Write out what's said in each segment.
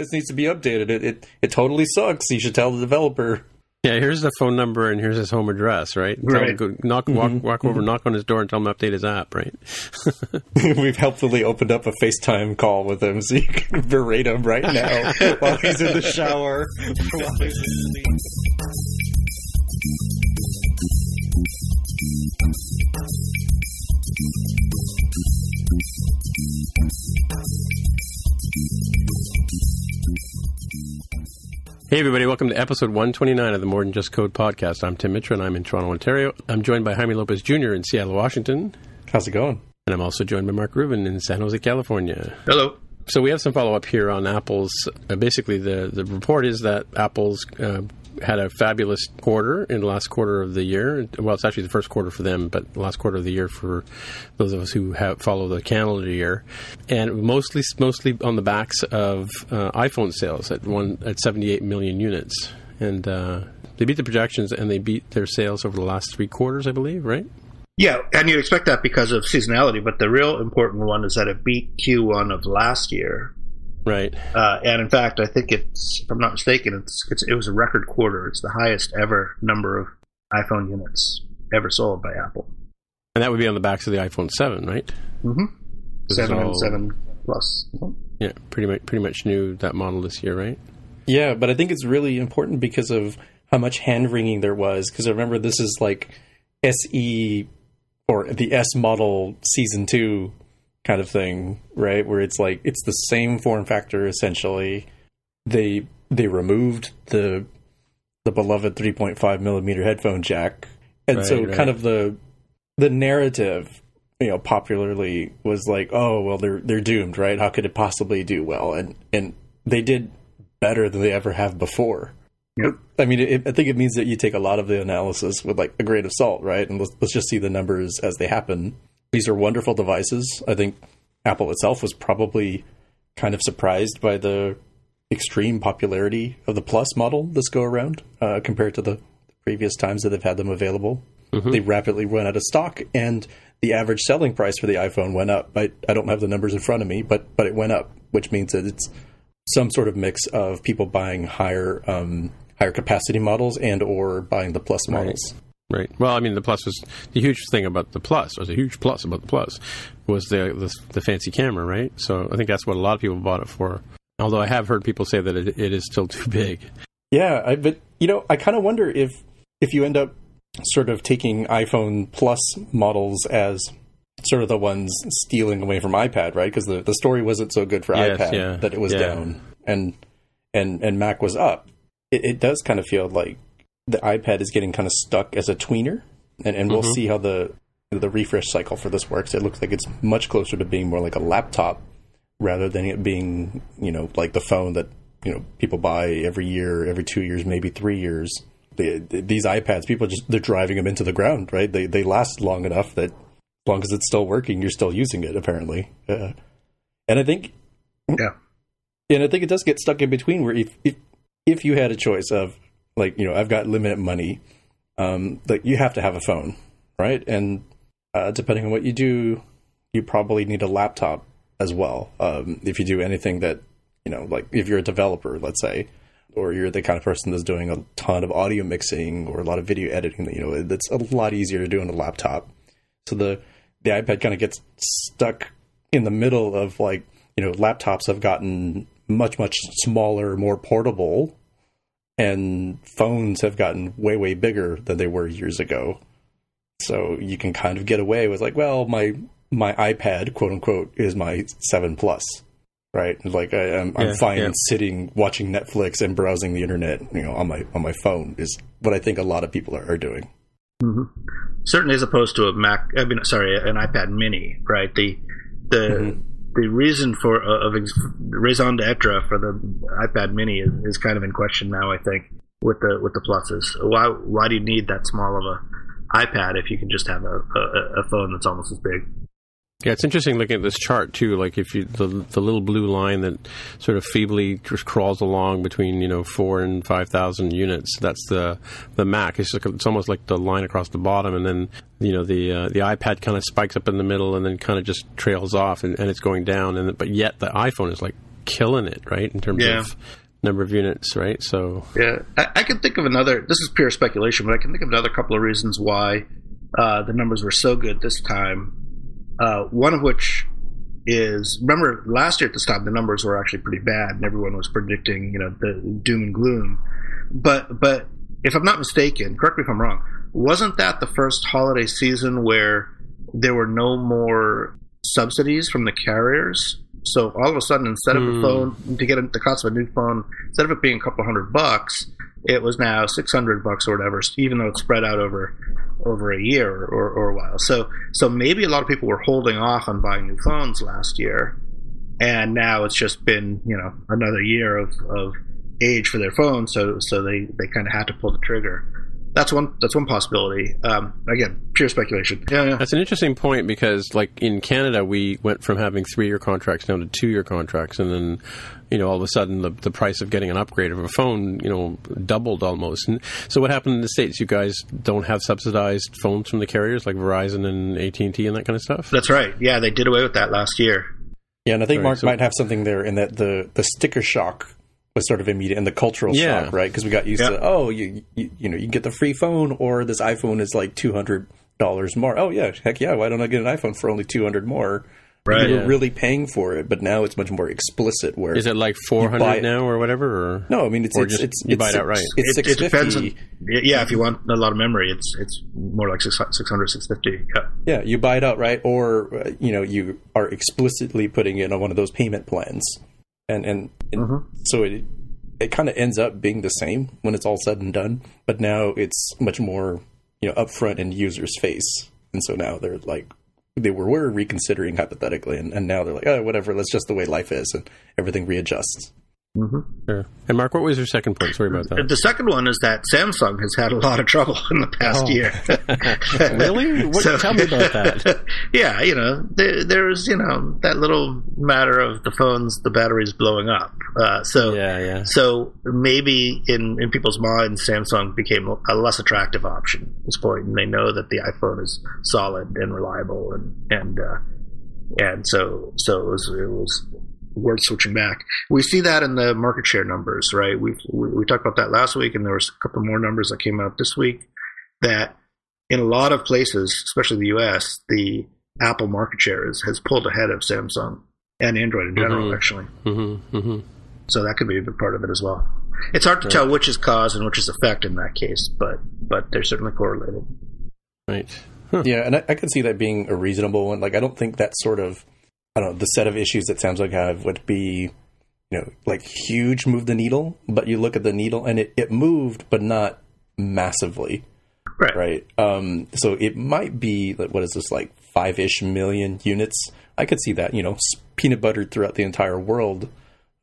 This needs to be updated. It, it it totally sucks. You should tell the developer. Yeah, here's the phone number and here's his home address, right? Right. go, knock, walk, mm-hmm. walk over, mm-hmm. knock on his door, and tell him to update his app, right? We've helpfully opened up a FaceTime call with him so you can berate him right now while he's in the shower. While he's listening. Hey, everybody, welcome to episode 129 of the More Than Just Code podcast. I'm Tim Mitra, and I'm in Toronto, Ontario. I'm joined by Jaime Lopez Jr. in Seattle, Washington, How's it going? and I'm also joined by Mark Rubin in San Jose, California. Hello. So we have some follow up here on Apple's. Uh, basically, the the report is that Apple's uh, had a fabulous quarter in the last quarter of the year. Well, it's actually the first quarter for them, but the last quarter of the year for those of us who have follow the calendar year, and mostly mostly on the backs of uh, iPhone sales at one at 78 million units, and uh, they beat the projections and they beat their sales over the last three quarters, I believe, right? Yeah, and you'd expect that because of seasonality, but the real important one is that it beat Q1 of last year. Right. Uh, and in fact, I think it's, if I'm not mistaken, it's, it's it was a record quarter. It's the highest ever number of iPhone units ever sold by Apple. And that would be on the backs of the iPhone 7, right? Mm-hmm. Seven all- and seven plus. Yeah, pretty much pretty much new that model this year, right? Yeah, but I think it's really important because of how much hand wringing there was. Because I remember, this is like SE or the S model season two kind of thing, right? Where it's like it's the same form factor essentially. They they removed the the beloved 3.5 millimeter headphone jack, and Right, so right. kind of the the narrative you know popularly was like oh well they're they're doomed right how could it possibly do well and and they did better than they ever have before Yep. i mean it, i think it means that you take a lot of the analysis with like a grain of salt right and let's, let's just see the numbers as they happen these are wonderful devices. I think apple itself was probably kind of surprised by the extreme popularity of the plus model this go around uh, compared to the previous times that they've had them available. They rapidly run out of stock and the average selling price for the iphone went up. I, I don't have the numbers in front of me but but it went up which means that it's some sort of mix of people buying higher um, higher capacity models and or buying the plus models. Right. Well, I mean, the plus was the huge thing about the plus, or the huge plus about the plus, was the, the the fancy camera, right? So I think that's what a lot of people bought it for. Although I have heard people say that it, it is still too big. Yeah, I, but you know, I kind of wonder if if you end up sort of taking iPhone Plus models as sort of the ones stealing away from iPad, right? Because the, the story wasn't so good for Yes, iPad yeah, that it was yeah. down, and and and Mac was up. It, it does kind of feel like the iPad is getting kind of stuck as a tweener, and and we'll see how the the refresh cycle for this works. It looks like it's much closer to being more like a laptop rather than it being you know like the phone that you know people buy every year, every two years, maybe three years. They, these iPads, people just they're driving them into the ground, right? They they last long enough that as long as it's still working, you're still using it apparently. Uh, And I think, Yeah. and I think it does get stuck in between where if if if you had a choice of like you know I've got limited money, um, like you have to have a phone, right? And uh, depending on what you do, you probably need a laptop as well. Um, if you do anything that you know, like if you're a developer, let's say, or you're the kind of person that's doing a ton of audio mixing or a lot of video editing, you know, it's a lot easier to do on a laptop. So the the iPad kind of gets stuck in the middle of like, you know, laptops have gotten much much smaller, more portable, and phones have gotten way way bigger than they were years ago. So you can kind of get away with like, well, my my iPad, quote unquote, is my seven plus, right? Like I, am I'm Yeah, fine yeah. sitting watching Netflix and browsing the internet, you know, on my on my phone is what I think a lot of people are, are doing. certainly as opposed to a Mac. I mean, sorry, an iPad Mini, right? The the Mhm. The reason for uh, of raison d'être for the iPad Mini is, is kind of in question now. I think with the with the pluses. Why why do you need that small of a iPad if you can just have a, a, a phone that's almost as big? Yeah, it's interesting looking at this chart too. Like if you the the little blue line that sort of feebly just crawls along between you know four and five thousand units. That's the the Mac. It's like, it's almost like the line across the bottom, and then you know the uh, the iPad kind of spikes up in the middle, and then kind of just trails off, and, and it's going down. And but yet the iPhone is like killing it, right, in terms Yeah. of number of units, right? So Yeah, I, I can think of another. This is pure speculation, but I can think of another couple of reasons why uh, the numbers were so good this time. Uh, one of which is remember last year at this time the numbers were actually pretty bad, and everyone was predicting you know the doom and gloom. But but if I'm not mistaken, correct me if I'm wrong. Wasn't that the first holiday season where there were no more subsidies from the carriers? So all of a sudden, instead of a Hmm. phone to get the cost of a new phone, instead of it being a couple hundred bucks, it was now six hundred bucks or whatever, even though it's spread out over over a year or, or a while. So so maybe a lot of people were holding off on buying new phones last year, and now it's just been you know another year of, of age for their phone, so so they, they kind of had to pull the trigger. That's one that's one possibility. Um, again, pure speculation. Yeah, yeah. That's an interesting point because, like in Canada, we went from having three-year contracts down to two-year contracts, and then, you know, all of a sudden the the price of getting an upgrade of a phone, you know, doubled almost. And so, what happened in the states? You guys don't have subsidized phones from the carriers like Verizon and AT and T and that kind of stuff. That's right. Yeah, they did away with that last year. Yeah, and I think Right, Mark so- might have something there in that the the sticker shock was sort of immediate and the cultural Yeah. shock, right? Because we got used Yeah. to oh, you, you you know you can get the free phone or this iPhone is like two hundred dollars more. Oh yeah, heck yeah, why don't I get an iPhone for only two hundred more? Right. You Yeah. were really paying for it, but now it's much more explicit. Where Is it like four buy now or whatever? Or No, I mean it's it's, just it's you buy it outright? It's It, it depends. On, yeah, if you want a lot of memory, it's it's more like 600, 650. Yeah. Yeah, you buy it outright, or uh, you know you are explicitly putting it on one of those payment plans, and and, and Mhm. so it it kind of ends up being the same when it's all said and done. But now it's much more you know upfront in users' face, and so now they're like they were, were reconsidering hypothetically, and, and now they're like oh whatever, that's just the way life is, and everything readjusts. Sure. And Mark, what was your second point? Sorry about that. The second one is that Samsung has had a lot of trouble in the past Oh. year. Really? What- tell me about that. yeah, you know, there, there's you know that little matter of the phones, the batteries blowing up. Uh, so Yeah, yeah. So maybe in in people's minds, Samsung became a less attractive option at this point, and they know that the iPhone is solid and reliable, and and uh, and so so it was it was worth switching back. We see that in the market share numbers, right? We we, we talked about that last week, and there was a couple more numbers that came out this week that in a lot of places, especially the U.S., the Apple market share is, has pulled ahead of Samsung and Android in general, Mhm. actually. Mm-hmm, mm-hmm. So that could be a big part of it as well. It's hard to tell which is cause and which is effect in that case, but but they're certainly correlated. Right. Yeah, and I, I could see that being a reasonable one. Like, I don't think that sort of, I don't know, the set of issues that Samsung have would be, you know, like huge move the needle. But you look at the needle and it, it moved, but not massively, Right. right? Um, so it might be, like, what is this, like five ish million units? I could see that, you know, peanut buttered throughout the entire world.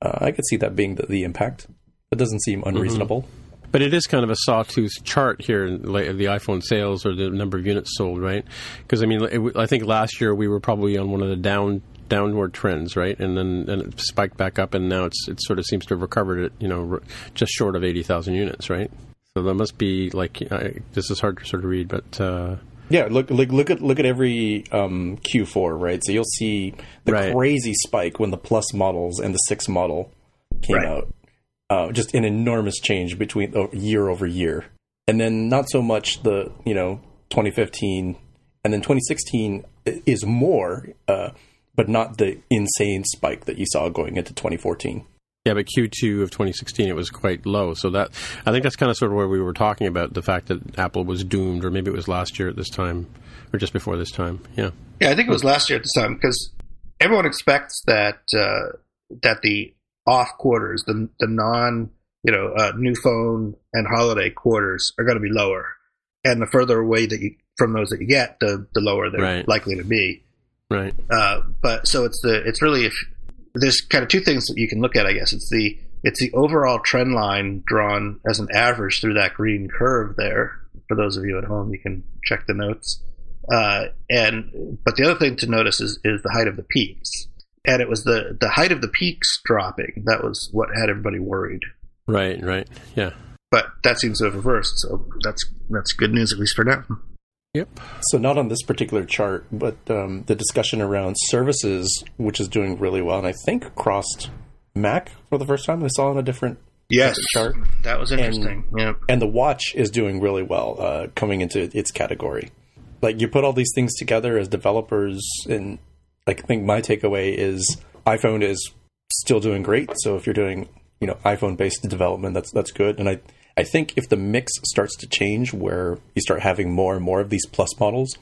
Uh, I could see that being the, the impact. That doesn't seem unreasonable. But it is kind of a sawtooth chart here, like the iPhone sales or the number of units sold, right? Because I mean, it, I think last year we were probably on one of the down downward trends, right? And then and it spiked back up, and now it's it sort of seems to have recovered at you know just short of eighty thousand units, right? So that must be like I, this is hard to sort of read, but. Uh, yeah, look, look, look at look at every um, Q4, right? So you'll see the Right. crazy spike when the Plus models and the Six model came Right. out. Uh, just an enormous change between uh, year over year, and then not so much the you know 2015, and then 2016 is more, uh, but not the insane spike that you saw going into 2014. Yeah, but Q2 of 2016 it was quite low. So that I think that's kind of sort of where we were talking about the fact that Apple was doomed, or maybe it was last year at this time, or just before this time. Yeah, Yeah, I think it was last year at this time because everyone expects that uh, that the off quarters, the the non you know uh, new phone and holiday quarters are going to be lower, and the further away that you from those that you get, the the lower they're Right. likely to be. Right. Uh, but so it's the it's really if there's kind of two things that you can look at. I guess it's the it's the overall trend line drawn as an average through that green curve there. For those of you at home, you can check the notes. Uh, and but the other thing to notice is is the height of the peaks, and it was the the height of the peaks dropping that was what had everybody worried. Right, right. Yeah. But that seems to have reversed, so that's that's good news at least for now. Yep. So not on this particular chart, but um, the discussion around services, which is doing really well, and I think crossed Mac for the first time. I saw on a different Yes, chart. that was interesting. yeah. and the watch is doing really well uh, coming into its category. Like you put all these things together as developers, and like, I think my takeaway is iPhone is still doing great. So if you're doing you know iPhone based development, that's that's good. And I I think if the mix starts to change, where you start having more and more of these plus models,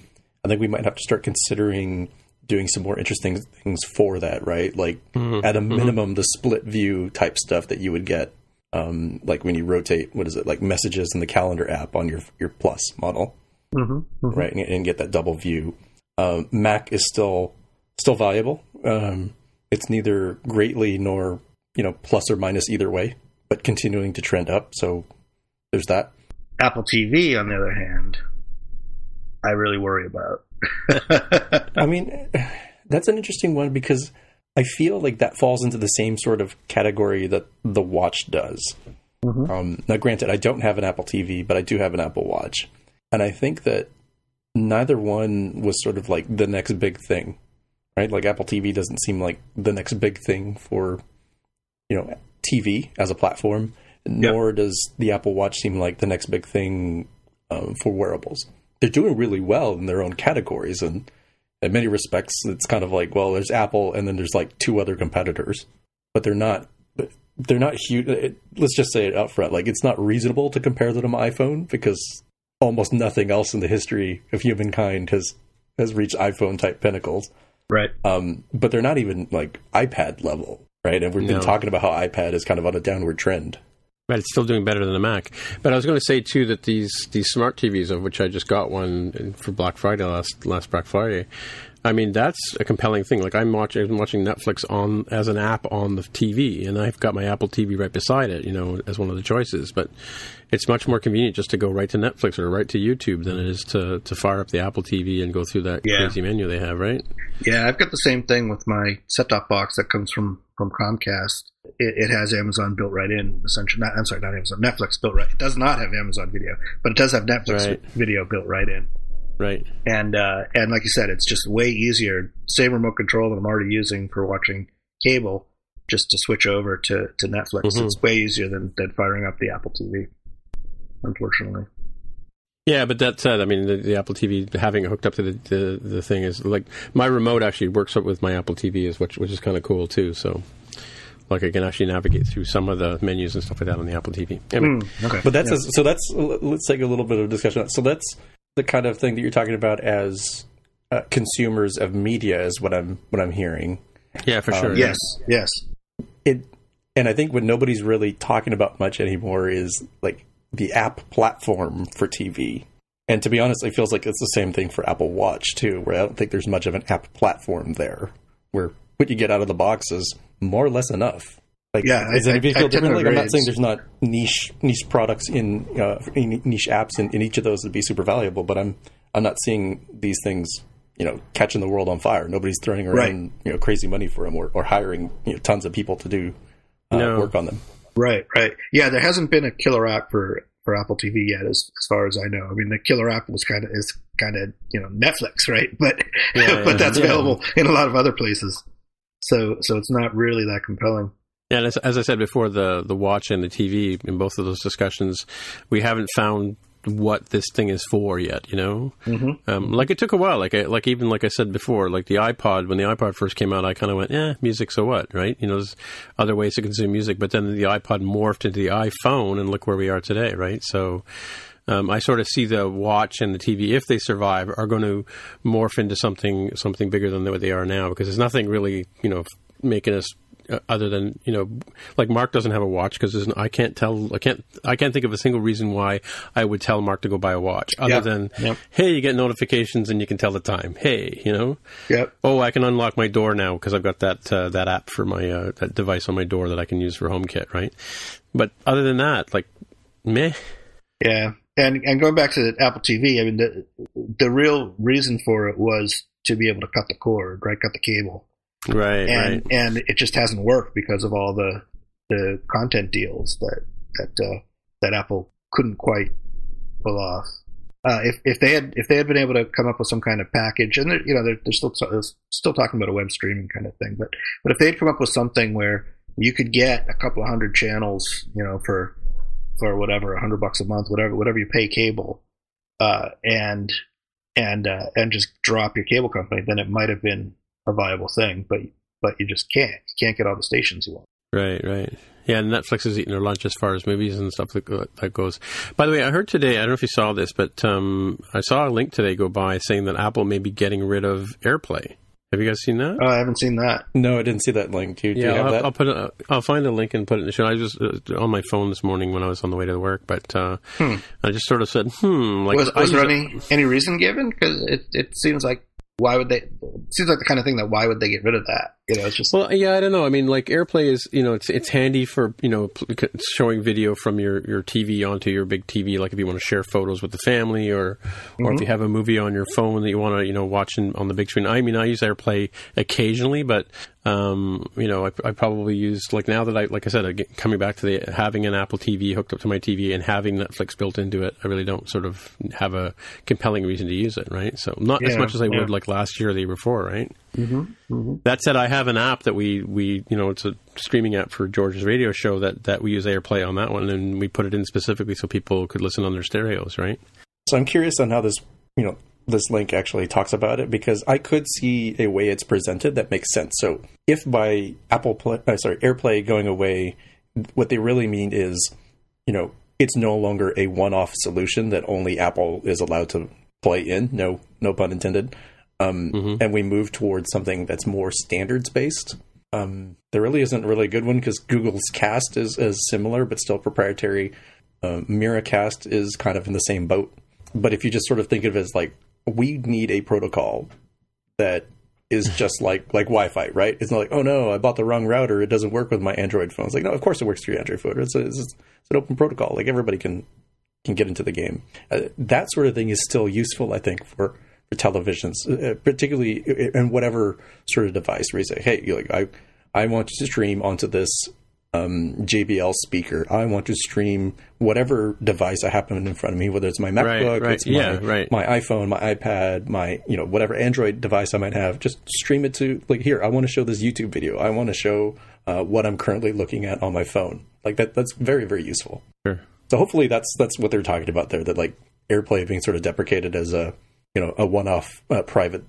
I think we might have to start considering doing some more interesting things for that, right? Like at a minimum, the split view type stuff that you would get um, like when you rotate, what is it, like messages in the calendar app on your your Plus model, Mm-hmm. right, and, and get that double view. Um, Mac is still still valuable. Um, it's neither greatly nor you know plus or minus either way, but continuing to trend up. So there's that. Apple TV, on the other hand, I really worry about. I mean, that's an interesting one because I feel like that falls into the same sort of category that the watch does. Um, now, granted, I don't have an Apple TV, but I do have an Apple Watch, and I think that neither one was sort of like the next big thing, right? Like Apple TV doesn't seem like the next big thing for you know TV as a platform, nor does the Apple Watch seem like the next big thing um, for wearables. They're doing really well in their own categories, and in many respects, it's kind of like well, there's Apple, and then there's like two other competitors, but they're not. They're not huge. it- Let's just say it up front. Like it's not reasonable to compare them to my iPhone because almost nothing else in the history of humankind has has reached iPhone type pinnacles. right. Um, but they're not even like iPad level, right? And we've No. been talking about how iPad is kind of on a downward trend. But it's still doing better than the Mac. But I was going to say too that these these smart TVs, of which I just got one for Black Friday last last Black Friday. I mean, that's a compelling thing. Like I'm watching I'm watching Netflix on as an app on the TV, and I've got my Apple TV right beside it, you know, as one of the choices. But it's much more convenient just to go right to Netflix or right to YouTube than it is to to fire up the Apple TV and go through that Yeah. crazy menu they have, right? Yeah, I've got the same thing with my set-top box that comes from from Comcast. It, it has Amazon built right in. Essentially, not, I'm sorry, not Amazon. Netflix built right. It does not have Amazon Video, but it does have Netflix Right. Video built right in. Right. And uh, and like you said, it's just way easier. Same remote control that I'm already using for watching cable, just to switch over to to Netflix. Mhm. It's way easier than than firing up the Apple TV. Unfortunately. Yeah, but that said, I mean, the, the Apple TV having it hooked up to the, the the thing is like my remote actually works up with my Apple TV, is which which is kind of cool too. So, like, I can actually navigate through some of the menus and stuff like that on the Apple TV. Anyway, Okay. But that's so that's let's take a little bit of discussion. on that. So that's the kind of thing that you're talking about as uh, consumers of media is what I'm what I'm hearing. yeah, for sure. yes. Yes. It and I think what nobody's really talking about much anymore is like the app platform for TV. And to be honest, it feels like it's the same thing for Apple Watch too, where I don't think there's much of an app platform there, where what you get out of the box is more or less enough. Like, Yeah, does I- anybody I- I feel tend to differently? Like, I'm not saying there's not niche niche products in uh, in niche apps in, in each of those that would be super valuable, but I'm I'm not seeing these things you know catching the world on fire. Nobody's throwing around Right. you know crazy money for them or, or hiring you know tons of people to do uh, No. work on them. Right, right. Yeah, there hasn't been a killer app for for Apple TV yet, as as far as I know. I mean, the killer app was kind of is kind of you know Netflix, right? But Yeah, but that's yeah. available in a lot of other places. So so it's not really that compelling. Yeah, and as, as I said before, the the watch and the TV in both of those discussions, we haven't found what this thing is for yet. You know, Mm-hmm. um, like it took a while. Like I, like even like I said before, like the iPod when the iPod first came out, I kind of went, "Yeah, music, so what?" Right? You know, there's other ways to consume music. But then the iPod morphed into the iPhone, and look where we are today. Right? So. Um, I sort of see the watch and the TV, if they survive, are going to morph into something something bigger than what they are now. Because there's nothing really, you know, making us other than you know, like Mark doesn't have a watch because I can't tell, I can't, I can't think of a single reason why I would tell Mark to go buy a watch other Yeah. than, Yep. hey, you get notifications and you can tell the time. Hey, you know, Yep. oh, I can unlock my door now because I've got that uh, that app for my uh, that device on my door that I can use for HomeKit, right? But other than that, like, meh. Yeah, and and going back to the Apple TV, I mean the the real reason for it was to be able to cut the cord, right? Cut the cable, Right, and right. and it just hasn't worked because of all the the content deals that that uh, that Apple couldn't quite pull off. Uh, if if they had if they had been able to come up with some kind of package, and they're, you know they're, they're still they're still talking about a web streaming kind of thing, but but if they'd come up with something where you could get a couple of hundred channels, you know, for for whatever a hundred bucks a month, whatever whatever you pay cable, uh, and and uh, and just drop your cable company, then it might have been a viable thing. But but you just can't. You can't get all the stations you want. Right, right. Yeah, Netflix is eating their lunch as far as movies and stuff that, that goes. By the way, I heard today, I don't know if you saw this, but um, I saw a link today go by saying that Apple may be getting rid of AirPlay. Have you guys seen that? Oh, I haven't seen that. No, I didn't see that link. Do you, do you yeah, have I'll, that? I'll put it. I'll find a link and put it in the show. I was just uh, on my phone this morning when I was on the way to work, but uh, I just sort of said, "Hmm." Like, was was there any any reason given? Because it it seems like why would they? Seems like the kind of thing that why would they get rid of that? You know, it's just Well, yeah, I don't know. I mean, like AirPlay is, you know, it's it's handy for you know showing video from your, your TV onto your big TV. Like if you want to share photos with the family, or or if you have a movie on your phone that you want to you know watch in, on the big screen. I mean, I use AirPlay occasionally, but um, you know, I, I probably use like now that I like I said, coming back to the having an Apple TV hooked up to my TV and having Netflix built into it. I really don't sort of have a compelling reason to use it, right? So not as much as I yeah. would like last year or the year before, right? That said, I have an app that we, we you know it's a streaming app for George's radio show that, that we use AirPlay on that one, and we put it in specifically so people could listen on their stereos, right? So I'm curious on how this, you know, this link actually talks about it because I could see a way it's presented that makes sense. So if by Apple, Play, uh, sorry, AirPlay going away, what they really mean is, you know, it's no longer a one-off solution that only Apple is allowed to play in. No, no pun intended. Um, And we move towards something that's more standards based. Um, there really isn't really a good one because Google's Cast is, is similar but still proprietary. Uh, Miracast is kind of in the same boat. But if you just sort of think of it as like, we need a protocol that is just like like Wi-Fi, right? It's not like, oh no, I bought the wrong router. It doesn't work with my Android phone. It's like, no, of course it works through your Android phone. It's, a, it's, it's an open protocol. Like everybody can can get into the game. Uh, that sort of thing is still useful, I think, for televisions, uh, particularly in whatever sort of device where you say, hey, like I I want to stream onto this um, JBL speaker. I want to stream whatever device I happen in front of me, whether it's my MacBook, right. it's my, Yeah, right. my iPhone, my iPad, my you know whatever Android device I might have. Just stream it to like here. I want to show this YouTube video. I want to show uh, what I'm currently looking at on my phone. Like that. That's very very useful. Sure. So hopefully that's that's what they're talking about there. That like AirPlay being sort of deprecated as a you know a one-off uh, private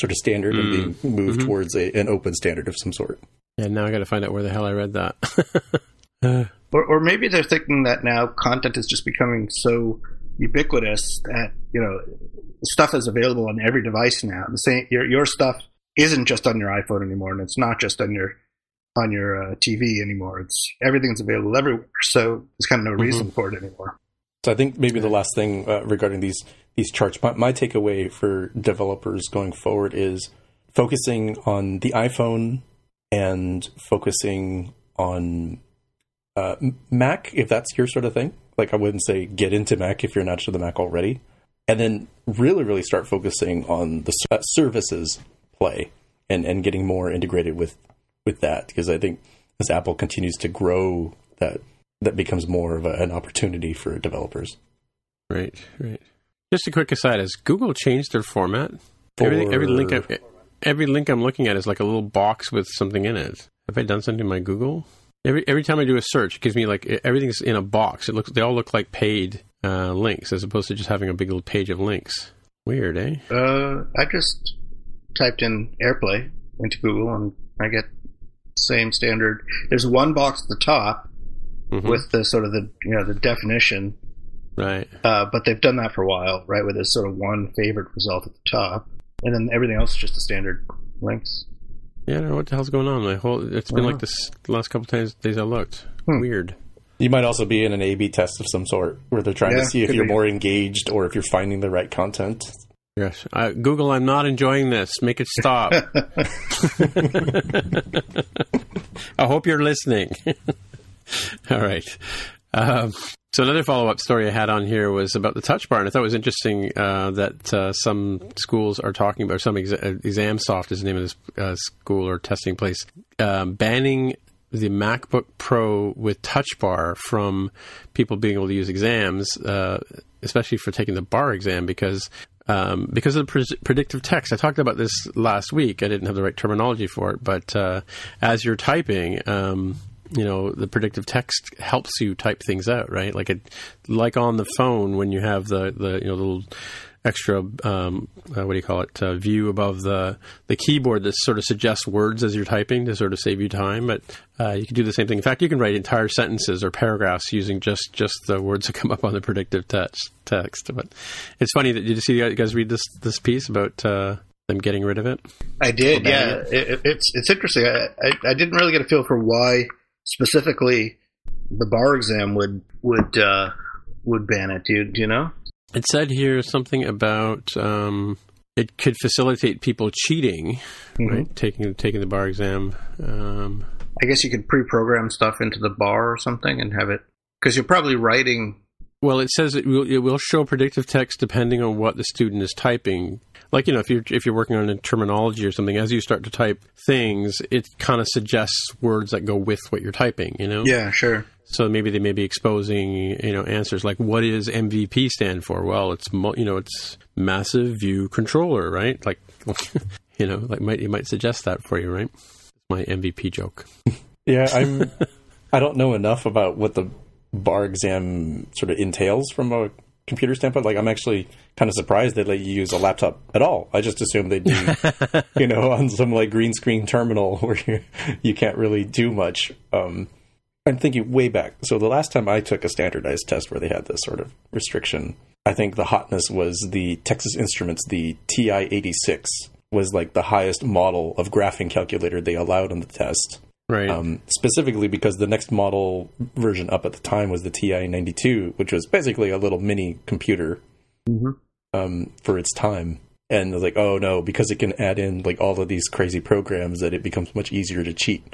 sort of standard and being moved towards a, an open standard of some sort. Yeah, now I got to find out where the hell I read that. Or, or maybe they're thinking that now content is just becoming so ubiquitous that you know stuff is available on every device now. The same your your stuff isn't just on your iPhone anymore, and it's not just on your on your uh, TV anymore. It's everything's available everywhere. So there's kind of no reason for it anymore. So I think maybe the last thing uh, regarding these these charts, my, my takeaway for developers going forward is focusing on the iPhone and focusing on uh, Mac if that's your sort of thing. Like I wouldn't say get into Mac if you're not to the Mac already, and then really, really start focusing on the uh, services play and, and getting more integrated with, with that. Because I think as Apple continues to grow, that that becomes more of a, an opportunity for developers. Right, right. Just a quick aside: Has Google changed their format? Every, every link, I, every link I'm looking at is like a little box with something in it. Have I done something in my Google? Every every time I do a search, it gives me like everything's in a box. It looks they all look like paid uh, links as opposed to just having a big little page of links. Weird, eh? Uh, I just typed in AirPlay into Google and I get same standard. There's one box at the top mm-hmm. with the sort of the you know the definition, right? Uh, but they've done that for a while, right? With this sort of one favorite result at the top, and then everything else is just the standard links. Yeah, I don't know what the hell's going on. My whole it's been like this the last couple times days I looked. Hmm. Weird. You might also be in an A/B test of some sort, where they're trying yeah, to see if you're be. more engaged or if you're finding the right content. Yes, uh, Google, I'm not enjoying this. Make it stop. I hope you're listening. All right. Um, so another follow-up story I had on here was about the touch bar, and I thought it was interesting uh, that uh, some schools are talking about, some ex- ExamSoft is the name of this uh, school or testing place, um, banning the MacBook Pro with Touch Bar from people being able to use exams, uh, especially for taking the bar exam, because um, because of the pre- predictive text. I talked about this last week. I didn't have the right terminology for it, but uh, as you're typing, um, you know, the predictive text helps you type things out, right? Like it, like on the phone when you have the the you know the little extra um, uh, what do you call it uh, view above the the keyboard that sort of suggests words as you're typing to sort of save you time. But uh, you can do the same thing. In fact, you can write entire sentences or paragraphs using just just the words that come up on the predictive text. Text. But it's funny that did you see you guys read this this piece about uh, them getting rid of it? I did. Yeah, it? It, it's it's interesting. I, I, I didn't really get a feel for why specifically the bar exam would would uh, would ban it. Do you, do you know? It said here something about um, it could facilitate people cheating, mm-hmm. right? Taking taking the bar exam. Um, I guess you could pre-program stuff into the bar or something and have it because you're probably writing. Well, it says it will, it will show predictive text depending on what the student is typing. Like you know, if you're if you're working on a terminology or something, as you start to type things, it kind of suggests words that go with what you're typing. You know? Yeah, sure. So maybe they may be exposing, you know, answers like what does MVC stand for? Well, it's you know, it's massive view controller, right? Like, you know, like might it might suggest that for you, right? It's my MVC joke. Yeah, I'm. I don't know enough about what the bar exam sort of entails from a computer standpoint. Like, I'm actually kind of surprised they let you use a laptop at all. I just assumed they'd be, you know, on some like green screen terminal where you, you can't really do much. Um, I'm thinking way back. So the last time I took a standardized test where they had this sort of restriction, I think the hotness was the Texas Instruments, the TI-86 was like the highest model of graphing calculator they allowed on the test. Right. Um, specifically because the next model version up at the time was the TI-92, which was basically a little mini computer mm-hmm. um, for its time. And like, oh no, because it can add in like all of these crazy programs that it becomes much easier to cheat.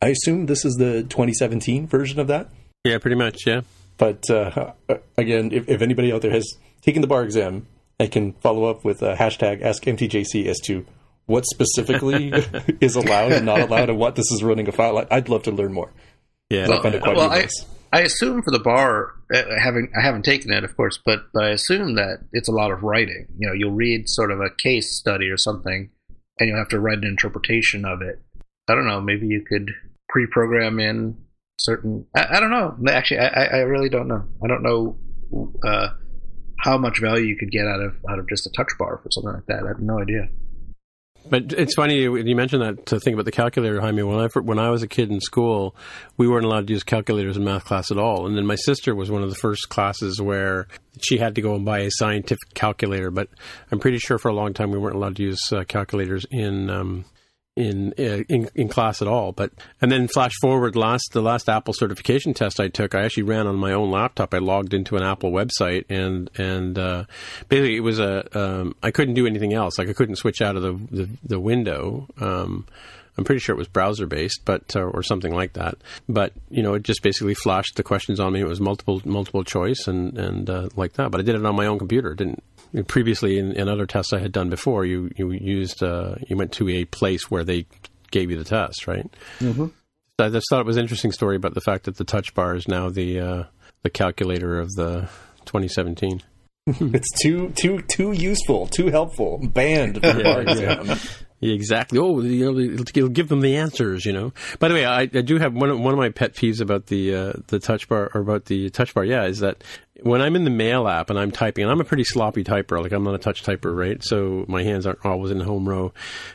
I assume this is the 2017 version of that. Yeah, pretty much. Yeah. But uh, again, if, if, anybody out there has taken the bar exam, I can follow up with a hashtag AskMTJC as to what specifically is allowed and not allowed, and what this is running a file. I'd love to learn more. Yeah, well, I well I, I, assume for the bar, uh, having I haven't taken it, of course, but but I assume that it's a lot of writing. You know, you'll read sort of a case study or something, and you'll have to write an interpretation of it. I don't know. Maybe you could pre-program in certain. I, I don't know. Actually, I, I really don't know. I don't know uh, how much value you could get out of out of just a touch bar for something like that. I have no idea. But it's funny you mentioned that to think about the calculator, Jaime. When I when I was a kid in school, we weren't allowed to use calculators in math class at all. And then my sister was one of the first classes where she had to go and buy a scientific calculator. But I'm pretty sure for a long time we weren't allowed to use uh, calculators in um, in, uh, in in class at all. But and then flash forward last the last Apple certification test I took, I actually ran on my own laptop. I logged into an Apple website and and uh, basically it was a um, I couldn't do anything else. Like I couldn't switch out of the the, the window. Um, I'm pretty sure it was browser based, but uh, or something like that. But you know, it just basically flashed the questions on me. It was multiple multiple choice and and uh, like that. But I did it on my own computer. It didn't previously in, in, other tests I had done before. You you used uh, you went to a place where they gave you the test, right? Mm-hmm. I just thought it was an interesting story about the fact that the touch bar is now the uh, the calculator of the 2017. it's too too too useful, too helpful. Banned from yeah, yeah. Exactly. Oh, you know, it'll give them the answers. You know. By the way, I, I do have one. Of, one of my pet peeves about the uh, the touch bar or about the touch bar. Yeah, is that when I'm in the mail app and I'm typing, and I'm a pretty sloppy typer. Like I'm not a touch typer, right? So my hands aren't always in the home row.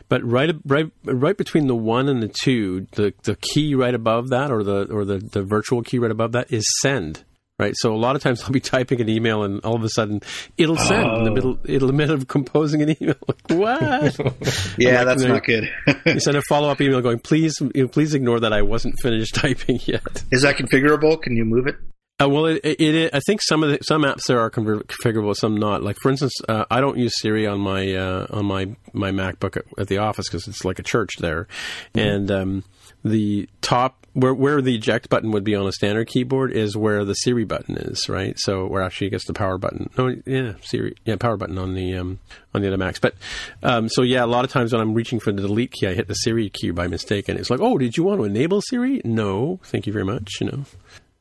But right, right, right between the one and the two, the the key right above that, or the or the the virtual key right above that, is send right? So a lot of times I'll be typing an email and all of a sudden it'll send oh. in the middle, it'll in the middle of composing an email. Like, what? yeah, like, that's not good. you send a follow up email going, please, please ignore that I wasn't finished typing yet. Is that configurable? Can you move it? Uh, well, it, it, it, I think some of the, some apps there are configurable, some not. Like for instance, uh, I don't use Siri on my uh, on my my MacBook at, at the office because it's like a church there, mm-hmm. and um, the top where where the eject button would be on a standard keyboard is where the Siri button is, right? So where actually gets the power button. No, yeah, Siri, yeah, power button on the um, on the other Macs. But um, so yeah, a lot of times when I'm reaching for the delete key, I hit the Siri key by mistake, and it's like, oh, did you want to enable Siri? No, thank you very much. You know,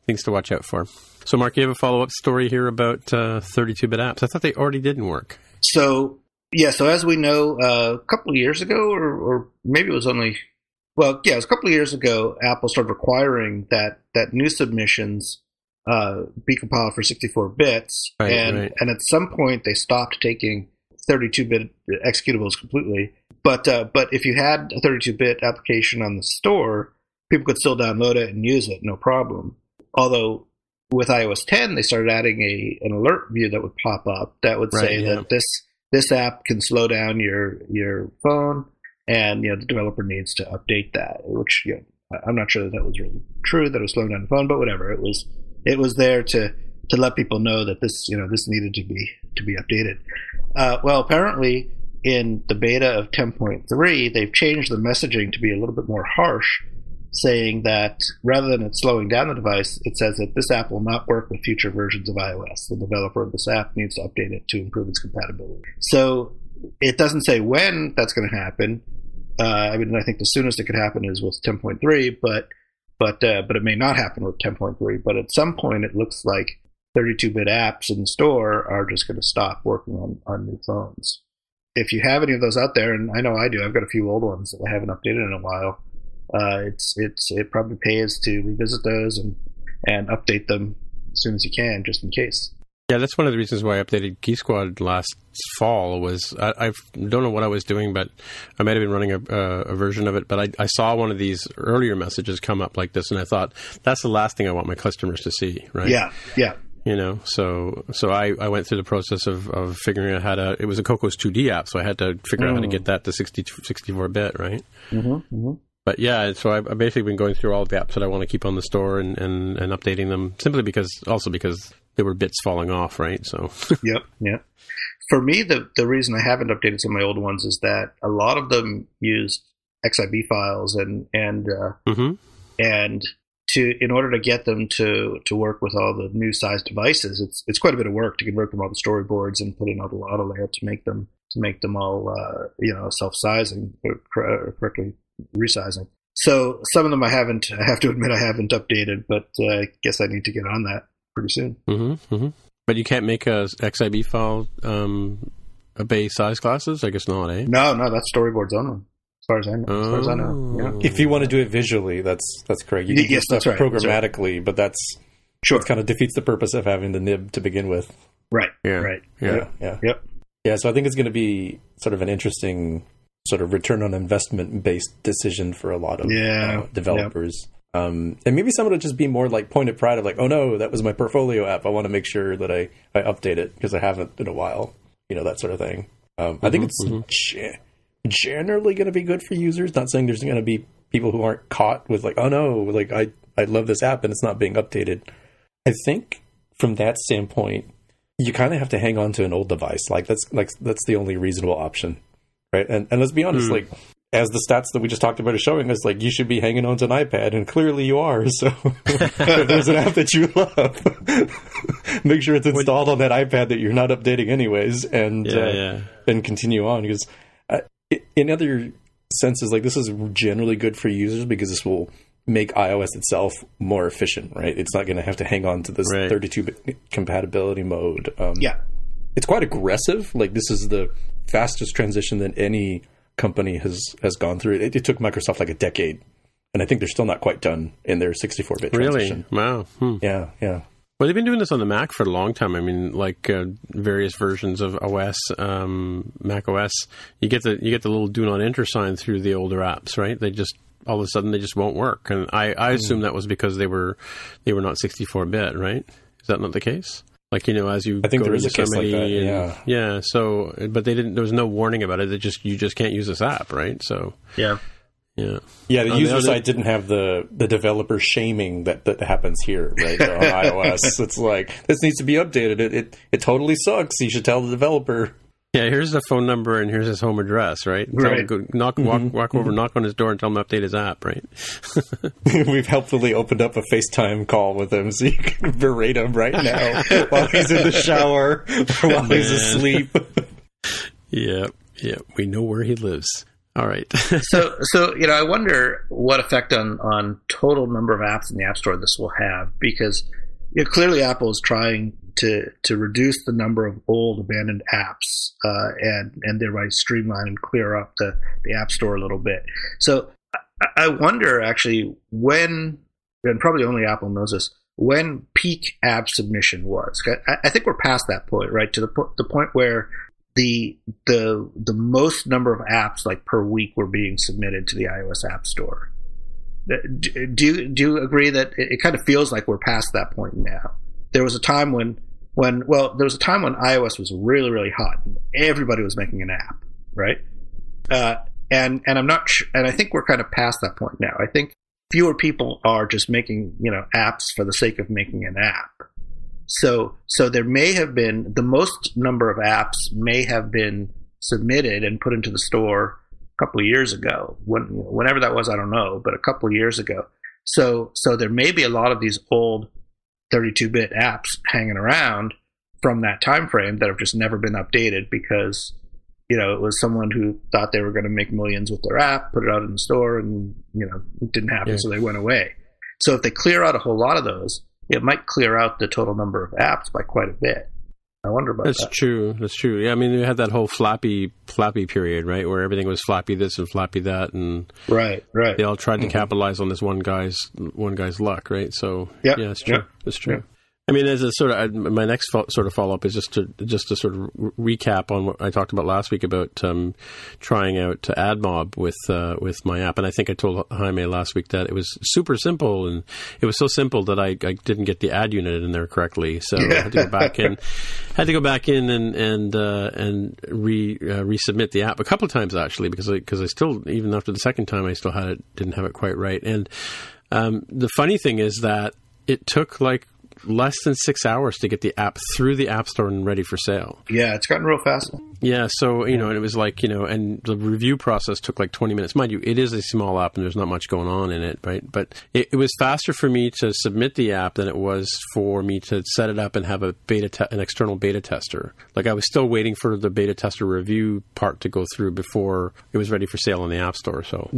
things to watch out for. So Mark, you have a follow up story here about 32-bit uh, apps. I thought they already didn't work. So yeah, so as we know, uh, a couple of years ago, or, or maybe it was only well, yeah, it was a couple of years ago. Apple started requiring that that new submissions uh, be compiled for 64 bits, right, and right. and at some point they stopped taking 32-bit executables completely. But uh, but if you had a 32-bit application on the store, people could still download it and use it, no problem. Although with iOS 10, they started adding a an alert view that would pop up that would right, say yeah. that this this app can slow down your your phone and you know the developer needs to update that. Which you know, I'm not sure that that was really true that it was slowing down the phone, but whatever. It was it was there to to let people know that this you know this needed to be to be updated. Uh, well, apparently in the beta of 10.3, they've changed the messaging to be a little bit more harsh, saying that rather than it slowing down the device, it says that this app will not work with future versions of iOS. The developer of this app needs to update it to improve its compatibility. So it doesn't say when that's going to happen. Uh, I mean, I think the soonest it could happen is with 10.3, but but uh, but it may not happen with 10.3. But at some point, it looks like 32-bit apps in the store are just going to stop working on, on new phones. If you have any of those out there, and I know I do, I've got a few old ones that I haven't updated in a while. Uh, it's it's it probably pays to revisit those and and update them as soon as you can, just in case. Yeah, that's one of the reasons why I updated Key Squad last fall. Was I, I don't know what I was doing, but I might have been running a, a version of it. But I, I, saw one of these earlier messages come up like this, and I thought that's the last thing I want my customers to see. Right? Yeah, yeah. You know, so so I, I went through the process of, of figuring out how to. It was a Cocos 2D app, so I had to figure mm. out how to mm. get that to 60, 64 bit, right? Mm-hmm, mm-hmm. But yeah, so I've, basically been going through all the apps that I want to keep on the store and, and, and updating them simply because, also because there were bits falling off, right? So. yep. Yep. For me, the the reason I haven't updated some of my old ones is that a lot of them used XIB files and and uh, mm-hmm. and to in order to get them to to work with all the new size devices, it's it's quite a bit of work to convert them all to storyboards and put in all the auto layout to make them to make them all uh, you know self sizing correctly resizing. So some of them I haven't. I have to admit I haven't updated, but uh, I guess I need to get on that pretty soon. Mm-hmm, mm-hmm. But you can't make a XIB file um, obey size classes. I guess not, eh? No, no, that's storyboards only. As far as I know. Oh. As far as I know. Yeah. If you want to do it visually, that's that's correct. You can yes, do stuff right, programmatically, right. but that's sure. It kind of defeats the purpose of having the nib to begin with. Right. Yeah. Right. Yeah. Yeah. yeah. Yep. Yeah. So I think it's going to be sort of an interesting sort of return on investment based decision for a lot of yeah. uh, developers. Yep. Um, and maybe some of it just be more like point of pride of like, oh no, that was my portfolio app. I want to make sure that I, I update it because I haven't in a while, you know, that sort of thing. Um, mm-hmm, I think mm-hmm, it's mm-hmm. ge- generally going to be good for users. Not saying there's going to be people who aren't caught with like, oh no, like I, I love this app and it's not being updated. I think from that standpoint, you kind of have to hang on to an old device. Like that's like that's the only reasonable option, right? And and let's be honest, mm. like as the stats that we just talked about are showing us, like you should be hanging on to an iPad, and clearly you are. So if there's an app that you love, make sure it's installed on that iPad that you're not updating anyways, and Yeah, uh, yeah. and continue on because uh, in other senses, like this is generally good for users because this will make iOS itself more efficient, right? It's not going to have to hang on to this Right. 32-bit compatibility mode. Um, Yeah. it's quite aggressive. Like this is the fastest transition that any company has has gone through. It, it took Microsoft like a decade, and I think they're still not quite done in their 64-bit Really? transition. Wow. Hmm. Yeah, yeah. Well, they've been doing this on the Mac for a long time. I mean, like uh, various versions of OS, um, Mac OS. You get the you get the little Do Not Enter sign through the older apps, right? They just all of a sudden they just won't work, and I, I assume that was because they were they were not 64 bit, right? Is that not the case? Like you know, as you I think go there to is a case like Yosemite that, and- yeah. yeah. So, but they didn't. There was no warning about it. They just you just can't use this app, right? So, Yeah. yeah. Yeah, the On user other- side didn't have the the developer shaming that, that happens here, right? on iOS, it's like this needs to be updated. It, it it totally sucks. You should tell the developer. Yeah, here's the phone number and here's his home address, right? Right. go, knock, walk, mm-hmm. walk over, mm-hmm. knock on his door, and tell him to update his app, right? We've helpfully opened up a FaceTime call with him so you can berate him right now while he's in the shower or while he's asleep. Yeah, yeah, we know where he lives. All right. so so you know i wonder what effect on on total number of apps in the app store this will have because you know, clearly apple is trying to to reduce the number of old abandoned apps uh, and and thereby streamline and clear up the the app store a little bit so i, wonder actually when and probably only apple knows this when peak app submission was i, think we're past that point right to the, po- the point where the the the most number of apps like per week were being submitted to the iOS App Store. Do, do you do you agree that it, it kind of feels like we're past that point now? There was a time when when well there was a time when iOS was really really hot and everybody was making an app, right? Uh, and and I'm not sh- and I think we're kind of past that point now. I think fewer people are just making you know apps for the sake of making an app. So so there may have been the most number of apps may have been submitted and put into the store a couple of years ago. When whenever that was, I don't know, but a couple of years ago. So so there may be a lot of these old 32-bit apps hanging around from that time frame that have just never been updated because you know it was someone who thought they were going to make millions with their app, put it out in the store, and you know it didn't happen, Yeah. so they went away. So if they clear out a whole lot of those, it might clear out the total number of apps by quite a bit. I wonder about That's that. true. That's true. Yeah, I mean, we had that whole floppy, floppy period, right, where everything was floppy this and floppy that, and Right, right. they all tried to mm-hmm. capitalize on this one guy's one guy's luck, right? So, Yep, yeah, it's true. yep, It's true. yep. I mean, as a sort of my next fo- sort of follow up is just to just to sort of re- recap on what I talked about last week about um, trying out to AdMob with uh, with my app, and I think I told Jaime last week that it was super simple, and it was so simple that I, I didn't get the ad unit in there correctly, so I had to go back in, had to go back in and and uh, and re uh, resubmit the app a couple of times actually because I, because I still even after the second time I still had it didn't have it quite right, and um, the funny thing is that it took like less than six hours to get the app through the app store and ready for sale. Yeah, it's gotten real fast. Yeah, so you know, and it was like you know, and the review process took like twenty minutes. Mind you, it is a small app and there's not much going on in it, right? But it, it was faster for me to submit the app than it was for me to set it up and have a beta, te- an external beta tester. Like I was still waiting for the beta tester review part to go through before it was ready for sale in the app store. So,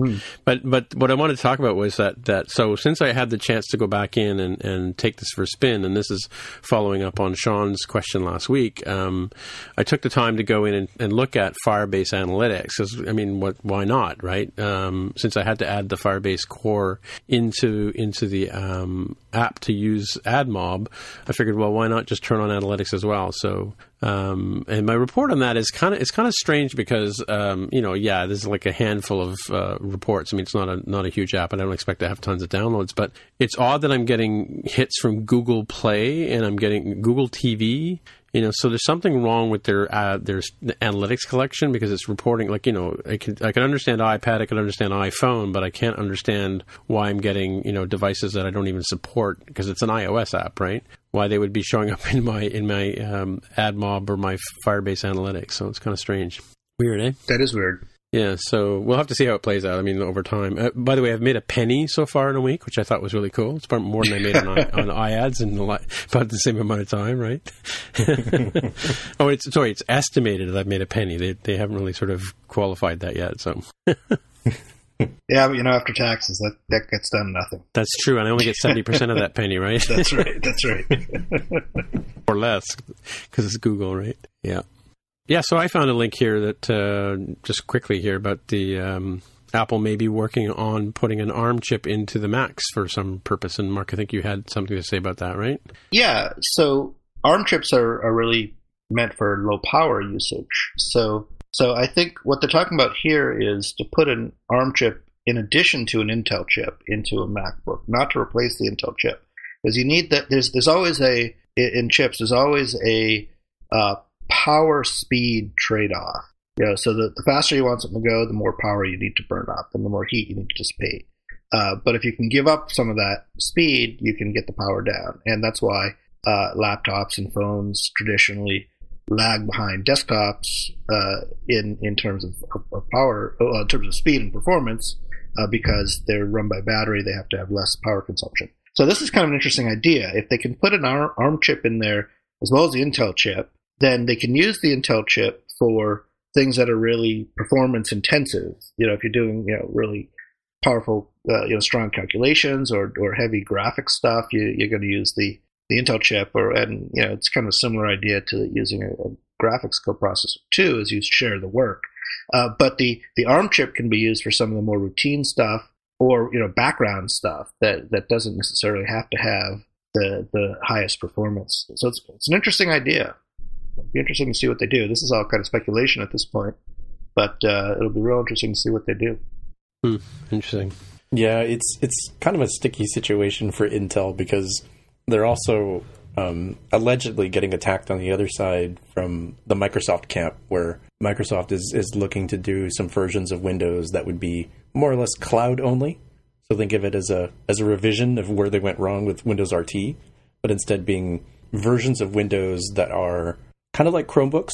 but but what I wanted to talk about was that that so since I had the chance to go back in and and take this for a spin, and this is following up on Sean's question last week, um, I took the time to go in and, and look at Firebase Analytics. 'cause, I mean, what? Why not, right? Um, since I had to add the Firebase core into into the um, app to use AdMob, I figured, well, why not just turn on analytics as well? So. Um, and my report on that is kind of it's kind of strange because um, you know yeah there's like a handful of uh, reports. I mean it's not a not a huge app, and I don't expect to have tons of downloads. But it's odd that I'm getting hits from Google Play and I'm getting Google TV. You know, so there's something wrong with their uh, their analytics collection because it's reporting like you know I can I can understand iPad, I can understand iPhone, but I can't understand why I'm getting you know devices that I don't even support because it's an iOS app, right? Why they would be showing up in my in my um, AdMob or my Firebase Analytics? So it's kind of strange. Weird, eh? That is weird. Yeah, so we'll have to see how it plays out. I mean, over time. Uh, by the way, I've made a penny so far in a week, which I thought was really cool. It's more than I made on, on iAds in about the same amount of time, right? oh, it's sorry, it's estimated that I've made a penny. They they haven't really sort of qualified that yet. So. yeah, but you know, after taxes, that that gets done nothing. That's true, and I only get seventy percent of that penny, right? that's right. That's right. or less, because it's Google, right? Yeah. Yeah, so I found a link here that uh, just quickly here about the um, Apple may be working on putting an ARM chip into the Macs for some purpose. And Mark, I think you had something to say about that, right? Yeah. So ARM chips are, are really meant for low power usage. So so I think what they're talking about here is to put an ARM chip in addition to an Intel chip into a MacBook, not to replace the Intel chip, because you need that. There's there's always a in chips. There's always a uh, power speed trade off. You know, so the, the faster you want something to go, the more power you need to burn up and the more heat you need to dissipate. Uh, but if you can give up some of that speed, you can get the power down. And that's why uh, laptops and phones traditionally lag behind desktops uh, in in terms of, of, of power, uh, in terms of speed and performance, uh, because they're run by battery. They have to have less power consumption. So this is kind of an interesting idea. If they can put an ARM chip in there as well as the Intel chip, then they can use the Intel chip for things that are really performance intensive. You know, if you're doing you know really powerful, uh, you know, strong calculations or or heavy graphics stuff, you, are going to use the the Intel chip. Or and you know, it's kind of a similar idea to using a, a graphics coprocessor too, as you share the work. Uh, but the the ARM chip can be used for some of the more routine stuff or you know background stuff that that doesn't necessarily have to have the the highest performance. So it's it's an interesting idea be interesting to see what they do. This is all kind of speculation at this point, but uh, it'll be real interesting to see what they do. Hmm, interesting. Yeah, it's it's kind of a sticky situation for Intel because they're also um, allegedly getting attacked on the other side from the Microsoft camp, where Microsoft is is looking to do some versions of Windows that would be more or less cloud only. So think of it as a as a revision of where they went wrong with Windows RT, but instead being versions of Windows that are kind of like Chromebooks.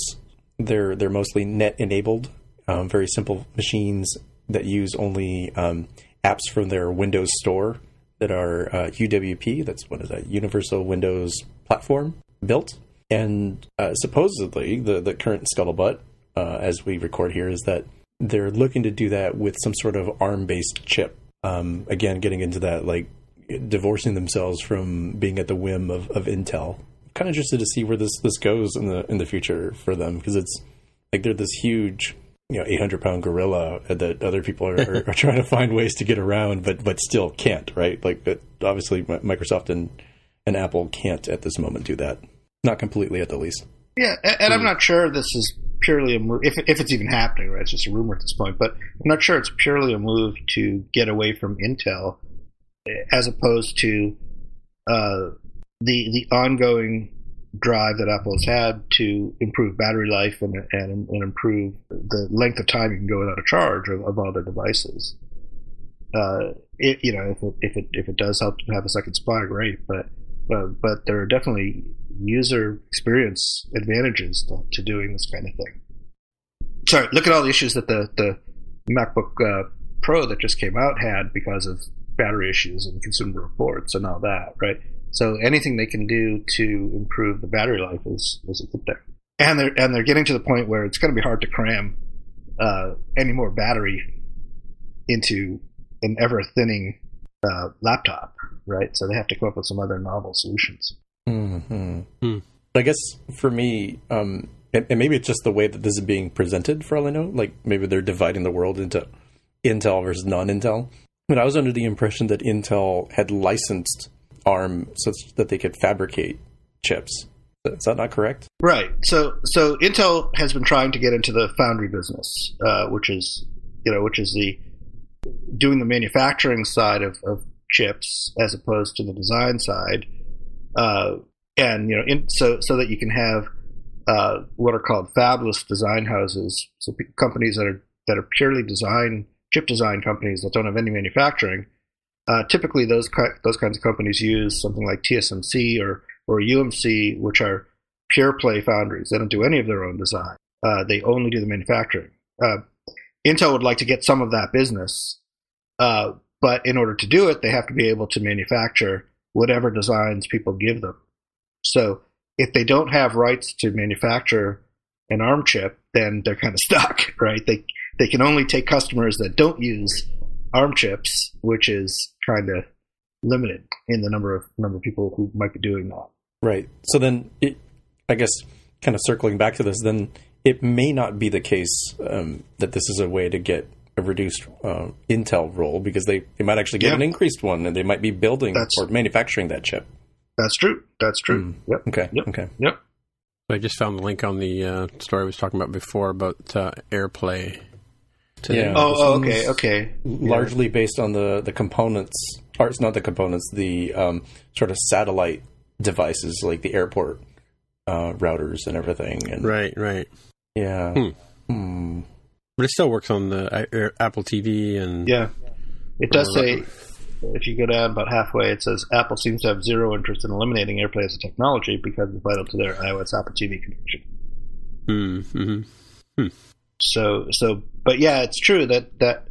They're they're mostly net enabled, um, very simple machines that use only um, apps from their Windows Store that are uh, UWP. That's what is that Universal Windows Platform built. And uh, supposedly, the the current scuttlebutt, uh, as we record here, is that they're looking to do that with some sort of ARM based chip. Um, again, getting into that like divorcing themselves from being at the whim of, of Intel kind of interested to see where this this goes in the in the future for them because it's like they're this huge you know 800 pound gorilla that other people are, are, are, trying to find ways to get around but but still can't right? Like obviously microsoft and and apple can't at this moment do that. Not completely at the least. Yeah and, and i'm not sure this is purely a move if, if it's even happening right? It's just a rumor at this point but i'm not sure it's purely a move to get away from intel as opposed to uh, the the ongoing drive that Apple has had to improve battery life and, and, and improve the length of time you can go without a charge of, of all their devices. Uh, it, you know, if it, if it if it does help to have a second supply, great. But uh, but there are definitely user experience advantages to, to, doing this kind of thing. Sorry, look at all the issues that the the MacBook uh, Pro that just came out had because of battery issues and consumer reports and all that, right? So anything they can do to improve the battery life is, is a good thing. And they're and they're getting to the point where it's going to be hard to cram uh, any more battery into an ever thinning uh, laptop, right? So they have to come up with some other novel solutions. Mm-hmm. Hmm. I guess for me, um, and, and, maybe it's just the way that this is being presented. For all I know, like maybe they're dividing the world into Intel versus non-Intel. But I was under the impression that Intel had licensed ARM so that they could fabricate chips. Is that not correct? Right. So so Intel has been trying to get into the foundry business, uh, which is you know which is the doing the manufacturing side of, of chips as opposed to the design side, uh, and you know in, so so that you can have uh, what are called fabless design houses, so companies that are that are purely design chip design companies that don't have any manufacturing uh, typically, those those kinds of companies use something like TSMC or or UMC, which are pure play foundries. They don't do any of their own design. Uh, they only do the manufacturing. Uh, Intel would like to get some of that business, uh, but in order to do it, they have to be able to manufacture whatever designs people give them. So if they don't have rights to manufacture an ARM chip, then they're kind of stuck, right? They they can only take customers that don't use ARM chips, which is kind of limited in the number of number of people who might be doing that. Right. So then, it, I guess, kind of circling back to this, then it may not be the case um, that this is a way to get a reduced uh, Intel role because they, they might actually get Yeah. an increased one and they might be building That's- or manufacturing that chip. That's true. That's true. Mm. Yep. Okay. Yep. Okay. Yep. I just found the link on the uh, story I was talking about before about uh, AirPlay. Today. Yeah. Oh, this oh, okay, okay. Largely based on the, the components, or it's not the components, the um, sort of satellite devices like the airport uh, routers and everything. And Right, right. yeah. Hmm. Hmm. But it still works on the uh, Apple TV and Yeah. It does say, if you go down about halfway, it says Apple seems to have zero interest in eliminating AirPlay as a technology because it's vital to their iOS Apple TV connection. Hmm, mhm. So, so, but yeah, it's true that that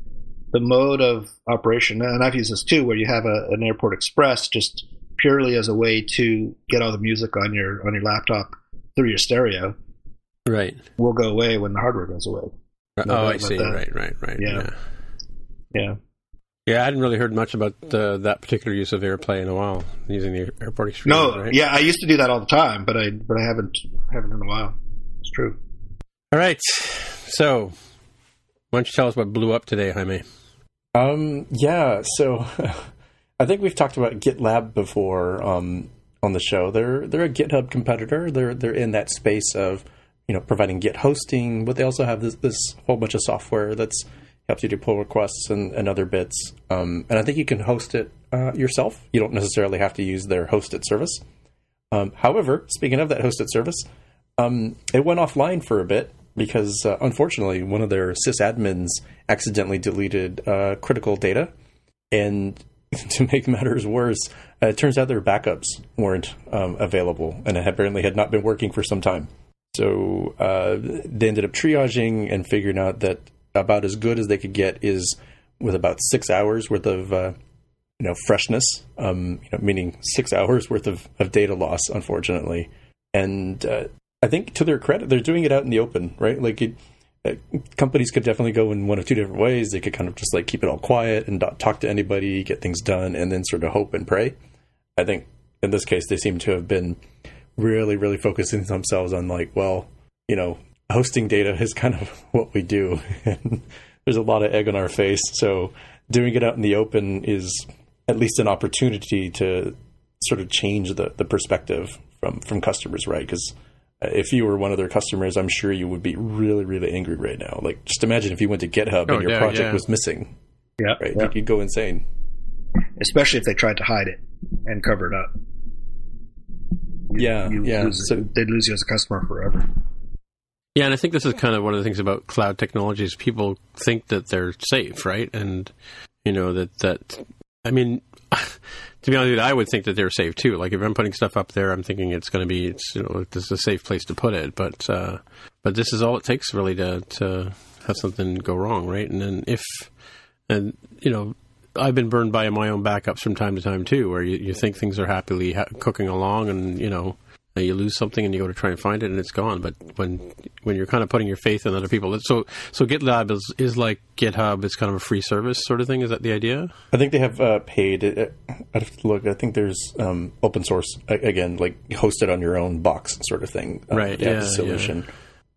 the mode of operation, and I've used this too, where you have a, an Airport Express just purely as a way to get all the music on your on your laptop through your stereo, right. will go away when the hardware goes away. No oh, I see. that. Right, right, right. Yeah. Yeah. Yeah. Yeah, I hadn't really heard much about uh, that particular use of AirPlay in a while, using the airport experience. No, right? yeah, I used to do that all the time, but I but I haven't haven't in a while. It's true. All right. So, why don't you tell us what blew up today, Jaime? Um, yeah, so I think we've talked about GitLab before um, on the show. They're they're a GitHub competitor. They're they're in that space of you know providing Git hosting, but they also have this this whole bunch of software that's helps you do pull requests and, and other bits. Um, and I think you can host it uh, yourself. You don't necessarily have to use their hosted service. Um, however, speaking of that hosted service, um, it went offline for a bit because uh, unfortunately one of their sysadmins accidentally deleted uh, critical data. And to make matters worse, uh, it turns out their backups weren't um, available and apparently had not been working for some time. So uh, they ended up triaging and figuring out that about as good as they could get is with about six hours worth of uh, you know freshness, um, you know, meaning six hours worth of, of data loss, unfortunately. And uh, I think to their credit, they're doing it out in the open, right? Like it, uh, companies could definitely go in one of two different ways. They could kind of just like keep it all quiet and not talk to anybody, get things done, and then sort of hope and pray. I think in this case, they seem to have been really, really focusing themselves on like, well, you know, hosting data is kind of what we do. and there's a lot of egg on our face. So doing it out in the open is at least an opportunity to sort of change the, the perspective from, from customers, right? Because if you were one of their customers, I'm sure you would be really, really angry right now. Like, just imagine if you went to GitHub Oh, and your yeah, project yeah. was missing, Yeah. right? yeah. You'd- You'd go insane. Especially if they tried to hide it and cover it up. Yeah, You yeah. lose- So- they'd lose you as a customer forever. Yeah, and I think this is kind of one of the things about cloud technologies. People think that they're safe, right? And you know that that I mean, to be honest, with you, I would think that they're safe too. Like if I'm putting stuff up there, I'm thinking it's going to be it's you know this is a safe place to put it. But uh, but this is all it takes really to to have something go wrong, right? And then if and you know. I've been burned by my own backups from time to time too, where you, you think things are happily ha- cooking along, and you know you lose something and you go to try and find it and it's gone. But when when you're kind of putting your faith in other people, so so GitLab is is like GitHub. It's kind of a free service sort of thing. Is that the idea? I think they have uh, paid. uh, I'd have to look. I think there's um, open source again, like hosted on your own box sort of thing. Uh, Right, yeah, solution,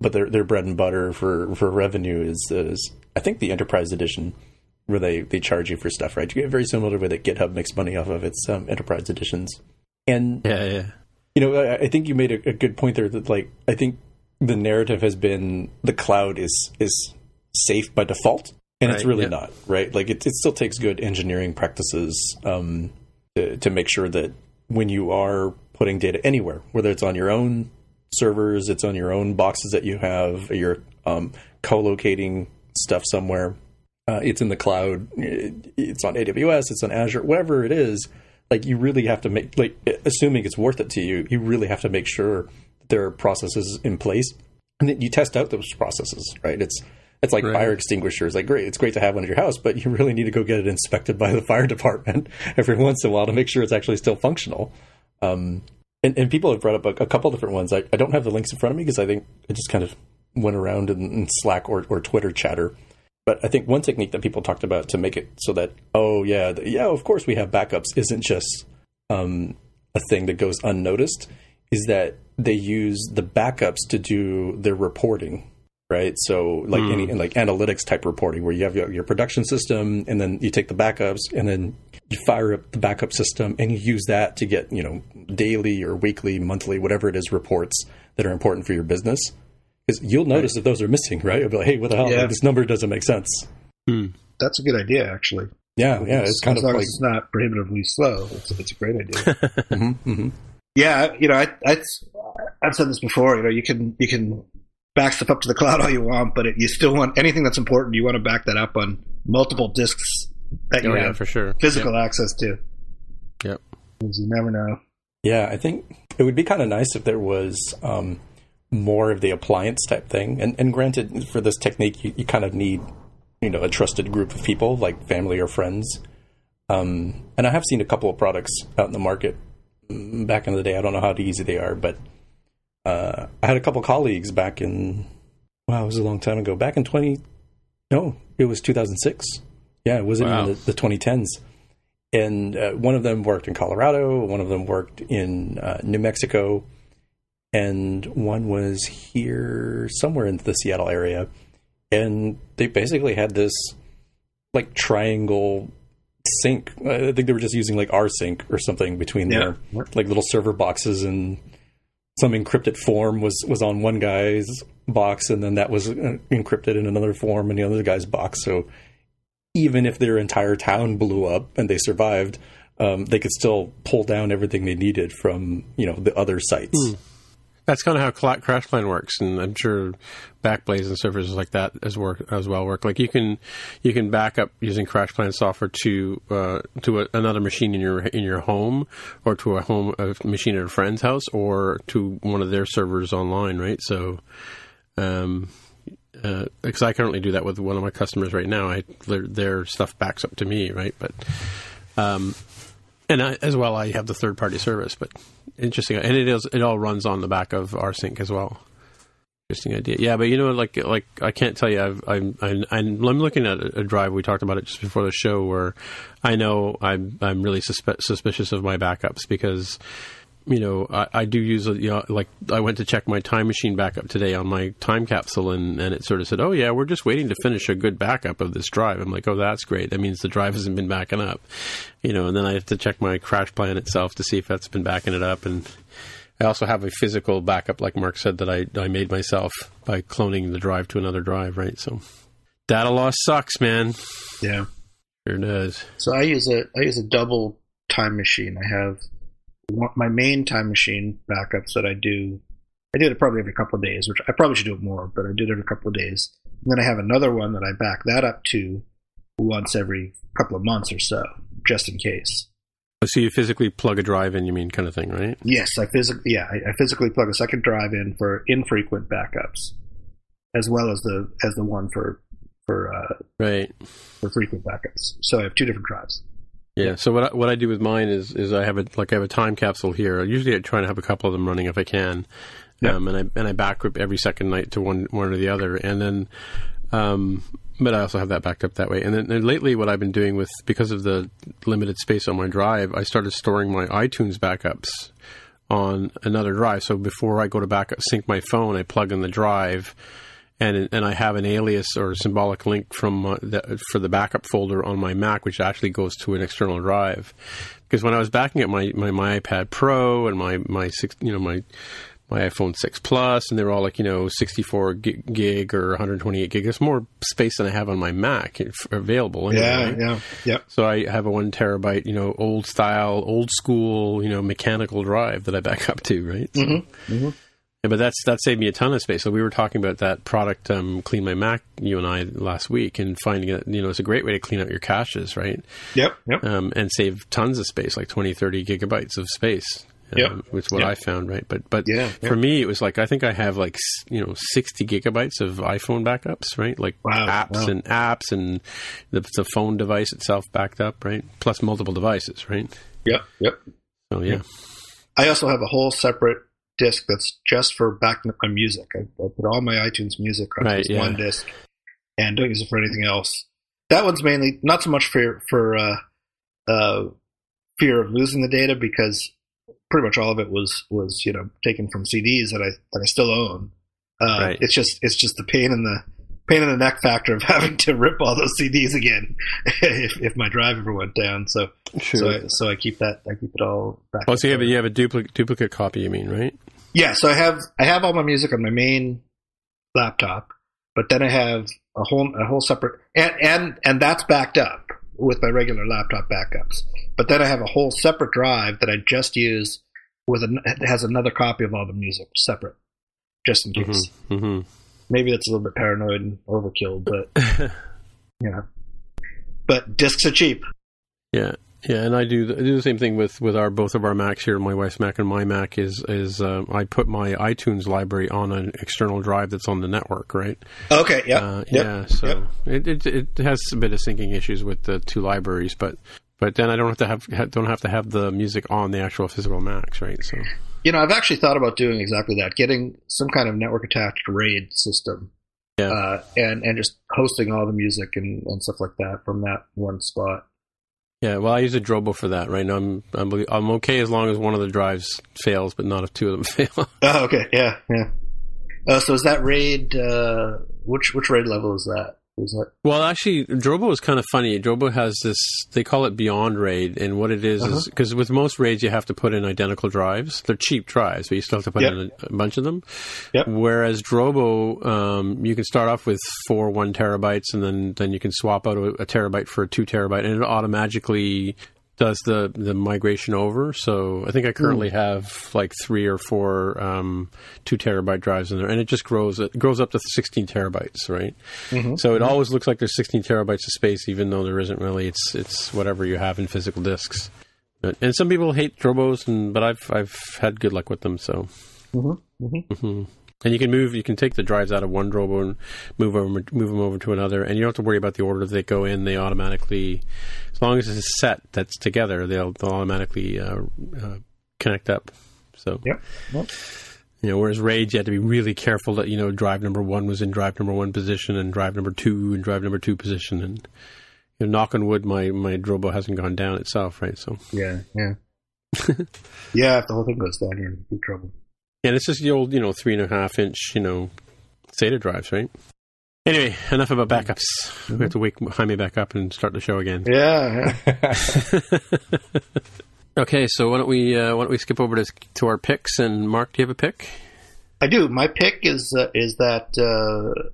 but their their bread and butter for for revenue is is I think the enterprise edition where they they charge you for stuff. Right, you get very similar to the way that GitHub makes money off of its um, enterprise editions. And Yeah, yeah. You know, I, I think you made a, a good point there. That like I think the narrative has been the cloud is is safe by default, and it's really yeah. not. Right? Like it, it still takes good engineering practices um, to, to make sure that when you are putting data anywhere, whether it's on your own servers, it's on your own boxes that you have, you're um, co-locating stuff somewhere, uh, it's in the cloud, it- it's on AWS, it's on Azure, whatever it is. Like you really have to make like assuming it's worth it to you, you really have to make sure that there are processes in place and that you test out those processes. Right? It's It's like Right. fire extinguishers. Like, great, it's great to have one at your house, but you really need to go get it inspected by the fire department every once in a while to make sure it's actually still functional. Um, and, and people have brought up a, a couple different ones. I, I don't have the links in front of me because I think it just kind of went around in, in Slack or, or Twitter chatter. But I think one technique that people talked about to make it so that, oh, yeah, the, yeah, of course we have backups isn't just um, a thing that goes unnoticed, is that they use the backups to do their reporting, right? So, like any like analytics type reporting, where you have your, your production system, and then you take the backups, and then you fire up the backup system, and you use that to get you know daily or weekly, monthly, whatever it is, reports that are important for your business. Because you'll notice if those are missing, right? You'll be like, hey, what the hell? Yeah. This number doesn't make sense. That's a good idea, actually. Yeah, yeah, it's kind as of long like as it's not prohibitively slow. It's, it's a great idea. Mhm, mhm. yeah, you know, I, I, I've said this before. You know, you can you can back stuff up to the cloud all you want, but it, you still want anything that's important. You want to back that up on multiple disks that you Oh, yeah, have for sure. physical access to. Yep. Because you never know. Yeah, I think it would be kind of nice if there was um, more of the appliance type thing. And, and granted, for this technique, you, you kind of need, you know, a trusted group of people, like family or friends. Um, and I have seen a couple of products out in the market mm, back in the day. I don't know how easy they are, but uh, I had a couple colleagues back in, wow, it was a long time ago. Back in 20, no, it was 2006. Yeah, it wasn't Wow. even the, the 2010s and uh, one of them worked in Colorado, one of them worked in uh, New Mexico, and one was here somewhere in the Seattle area. And they basically had this like triangle sync. I think they were just using like rsync or something between Yeah. their like little server boxes and some encrypted form was was on one guy's box and then that was uh, encrypted in another form in the other guy's box so even if their entire town blew up and they survived um, they could still pull down everything they needed from you know the other sites That's kind of how Cla- CrashPlan works, and I'm sure Backblaze and servers like that as work as well work. Like you can you can back up using CrashPlan software to uh, to a, another machine in your in your home, or to a home a machine at a friend's house, or to one of their servers online, right? So, um, because I currently do that with one of my customers right now. I their, their stuff backs up to me, right? But um, and I, as well, I have the third party service. But interesting, and it is it all runs on the back of rsync as well. Interesting idea, yeah. But you know, like like I can't tell you. I've, I'm I'm I'm looking at a, a drive. We talked about it just before the show, where I know I'm I'm really suspe- suspicious of my backups because you know, I, I do use a, you know, like I went to check my time machine backup today on my time capsule, and, and it sort of said, "Oh yeah, we're just waiting to finish a good backup of this drive." I'm like, "Oh, that's great. That means the drive hasn't been backing up," you know. And then I have to check my CrashPlan itself to see if that's been backing it up, and I also have a physical backup, like Mark said, that I I made myself by cloning the drive to another drive, right? So data loss sucks, man. Yeah. Sure does. So I use a I use a double time machine. I have my main time machine backups that I do. I do it probably every couple of days, which I probably should do it more, but I do it every couple of days. And then I have another one that I back that up to once every couple of months or so, just in case. So you physically plug a drive in, you mean, kind of thing, right? Yes, I physically yeah, I, I physically plug a second drive in for infrequent backups, as well as the as the one for for uh, Right. for frequent backups. So I have two different drives. Yeah. So what I, what I do with mine is is I have a like I have a time capsule here. Usually I try to have a couple of them running if I can, um, and I and I back up every second night to one one or the other, and then. Um, but I also have that backed up that way. And then and lately, what I've been doing with because of the limited space on my drive, I started storing my iTunes backups on another drive. So before I go to backup sync my phone, I plug in the drive, and and I have an alias or symbolic link from uh, the, for the backup folder on my Mac, which actually goes to an external drive. Because when I was backing up my, my, my iPad Pro and my my six, you know my my iPhone 6 Plus, and they're all like, you know, 64 gig, gig or 128 gig. There's more space than I have on my Mac available. Anyway, Yeah, right? yeah, yeah. So I have a one terabyte, you know, old style, old school, you know, mechanical drive that I back up to, right? Mm-hmm. Yeah, but that's that saved me a ton of space. So we were talking about that product, um, Clean My Mac, you and I last week, and finding it, you know, it's a great way to clean out your caches, right? Yep, yep. Um, and save tons of space, like 20, 30 gigabytes of space. Yep. Um, was what Yep. I found, right? But but Yeah, for me, it was like I think I have like you know sixty gigabytes of iPhone backups, right? Like Wow, apps wow. and apps and the, the phone device itself backed up, right? Plus multiple devices, right? Yep, yep. Oh yeah, I also have a whole separate disk that's just for backing up my music. I, I put all my iTunes music on Right, this yeah. one disk, and don't use it for anything else. That one's mainly not so much for for uh, uh, fear of losing the data because pretty much all of it was was you know taken from CDs that I that I still own. Uh, Right. It's just it's just the pain in the pain in the neck factor of having to rip all those CDs again if, if my drive ever went down. So so I, so I keep that I keep it all back. Oh, so you have a, you have a duplicate duplicate copy, you mean, right? Yeah, so I have I have all my music on my main laptop, but then I have a whole a whole separate and and and that's backed up with my regular laptop backups. But then I have a whole separate drive that I just use with an it has another copy of all the music separate, just in case. Mm-hmm. Maybe that's a little bit paranoid and overkill, but you know. But discs are cheap. Yeah, yeah, and I do the, I do the same thing with with our both of our Macs here. My wife's Mac and my Mac is is um, I put my iTunes library on an external drive that's on the network, right? Okay, yeah, Uh, yep, yeah. So yep. it, it it has a bit of syncing issues with the two libraries, but but then I don't have to have don't have to have the music on the actual physical Macs, right? So You know, I've actually thought about doing exactly that, getting some kind of network attached RAID system, Yeah. uh, and and just hosting all the music and, and stuff like that from that one spot. yeah, well, I use a Drobo for that, right? Now I'm I'm I'm okay as long as one of the drives fails, but not if two of them fail. Oh, okay, yeah, yeah. Uh, so is that RAID? Uh, which which RAID level is that? Is that Well, actually, Drobo is kind of funny. Drobo has this, they call it Beyond RAID. And what it is, Uh-huh. is because with most RAIDs, you have to put in identical drives. They're cheap drives, but you still have to put Yep. in a, a bunch of them. Yep. Whereas Drobo, um, you can start off with four one terabytes and then, then you can swap out a, a terabyte for a two terabyte and it automatically does the, the migration over. So I think I currently hmm. have like three or four um, two terabyte drives in there, and it just grows. It grows up to sixteen terabytes, right? Mm-hmm. So it mm-hmm. always looks like there's 16 terabytes of space, even though there isn't really. It's it's whatever you have in physical disks. And some people hate Drobos, and but I've I've had good luck with them. So. Mhm. And you can move. You can take the drives out of one Drobo and move over, move them over to another, and you don't have to worry about the order that they go in. They automatically, as long as it's a set that's together, they'll they'll automatically uh, uh, connect up. So Yep. Yep. you know, whereas RAID, you had to be really careful that you know drive number one was in drive number one position and drive number two in drive number two position, and you know, knock on wood, my my Drobo hasn't gone down itself, right? So, yeah, yeah, yeah? If the whole thing goes down, you're in big trouble. And it's just the old, you know, three and a half inch, you know, SATA drives, right? Anyway, enough about backups. We have to wake Jaime back up and start the show again. Yeah, yeah. Okay, so why don't we uh, why don't we skip over to to our picks? And Mark, do you have a pick? I do. My pick is uh, is that uh,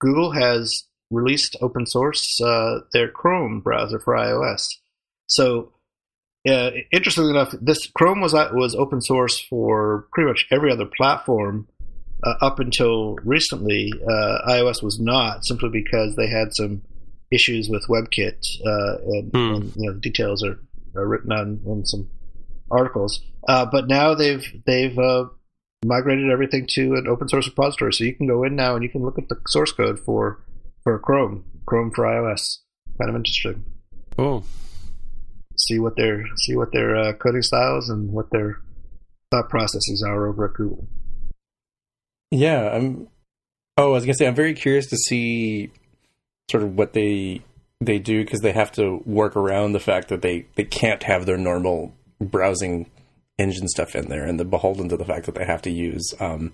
Google has released open source uh, their Chrome browser for iOS. So, uh, interestingly enough, this Chrome was was open source for pretty much every other platform uh, up until recently. Uh, iOS was not simply because they had some issues with WebKit, uh, and, Hmm. and you know the details are, are written on in some articles. Uh, but now they've they've uh, migrated everything to an open source repository, so you can go in now and you can look at the source code for for Chrome, Chrome for iOS. Kind of interesting. Oh, See what their see what their uh, coding styles and what their thought processes are over at Google. Yeah, I'm. Oh, I was gonna say I'm very curious to see sort of what they they do because they have to work around the fact that they they can't have their normal browsing engine stuff in there, and they're beholden to the fact that they have to use um,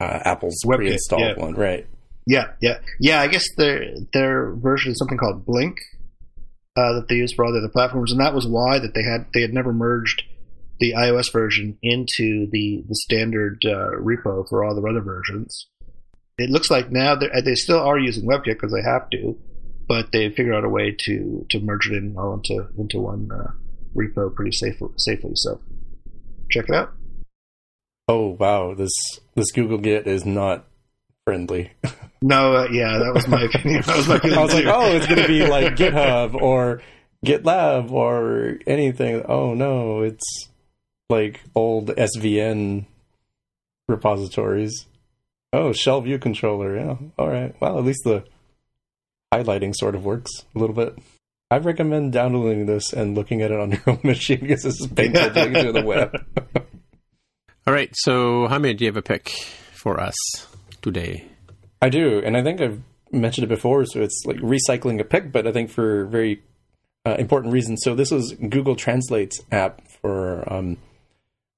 uh, Apple's WebKit, pre-installed yeah. one, right? Yeah, yeah, yeah. I guess their their version is something called Blink uh, that they use for all the other platforms, and that was why that they had they had never merged the iOS version into the the standard uh, repo for all the other versions. It looks like now they're- they still are using WebKit because they have to, but they figured out a way to to merge it in all into into one uh, repo pretty safely. Safely, so check it out. Oh wow, this this Google Git is not friendly. No, uh, yeah, that was my opinion. That was my opinion I was like, oh, it's gonna be like GitHub or GitLab or anything. Oh no, it's like old SVN repositories. Oh, shell view controller. Yeah. All right. Well, at least the highlighting sort of works a little bit. I recommend downloading this and looking at it on your own machine because this is painful to get to the web. All right. So, Jaime, do you have a pick for us today? I do, and I think I've mentioned it before. So it's like recycling a pick, but I think for very uh, important reasons. So this was Google Translate's app for, um,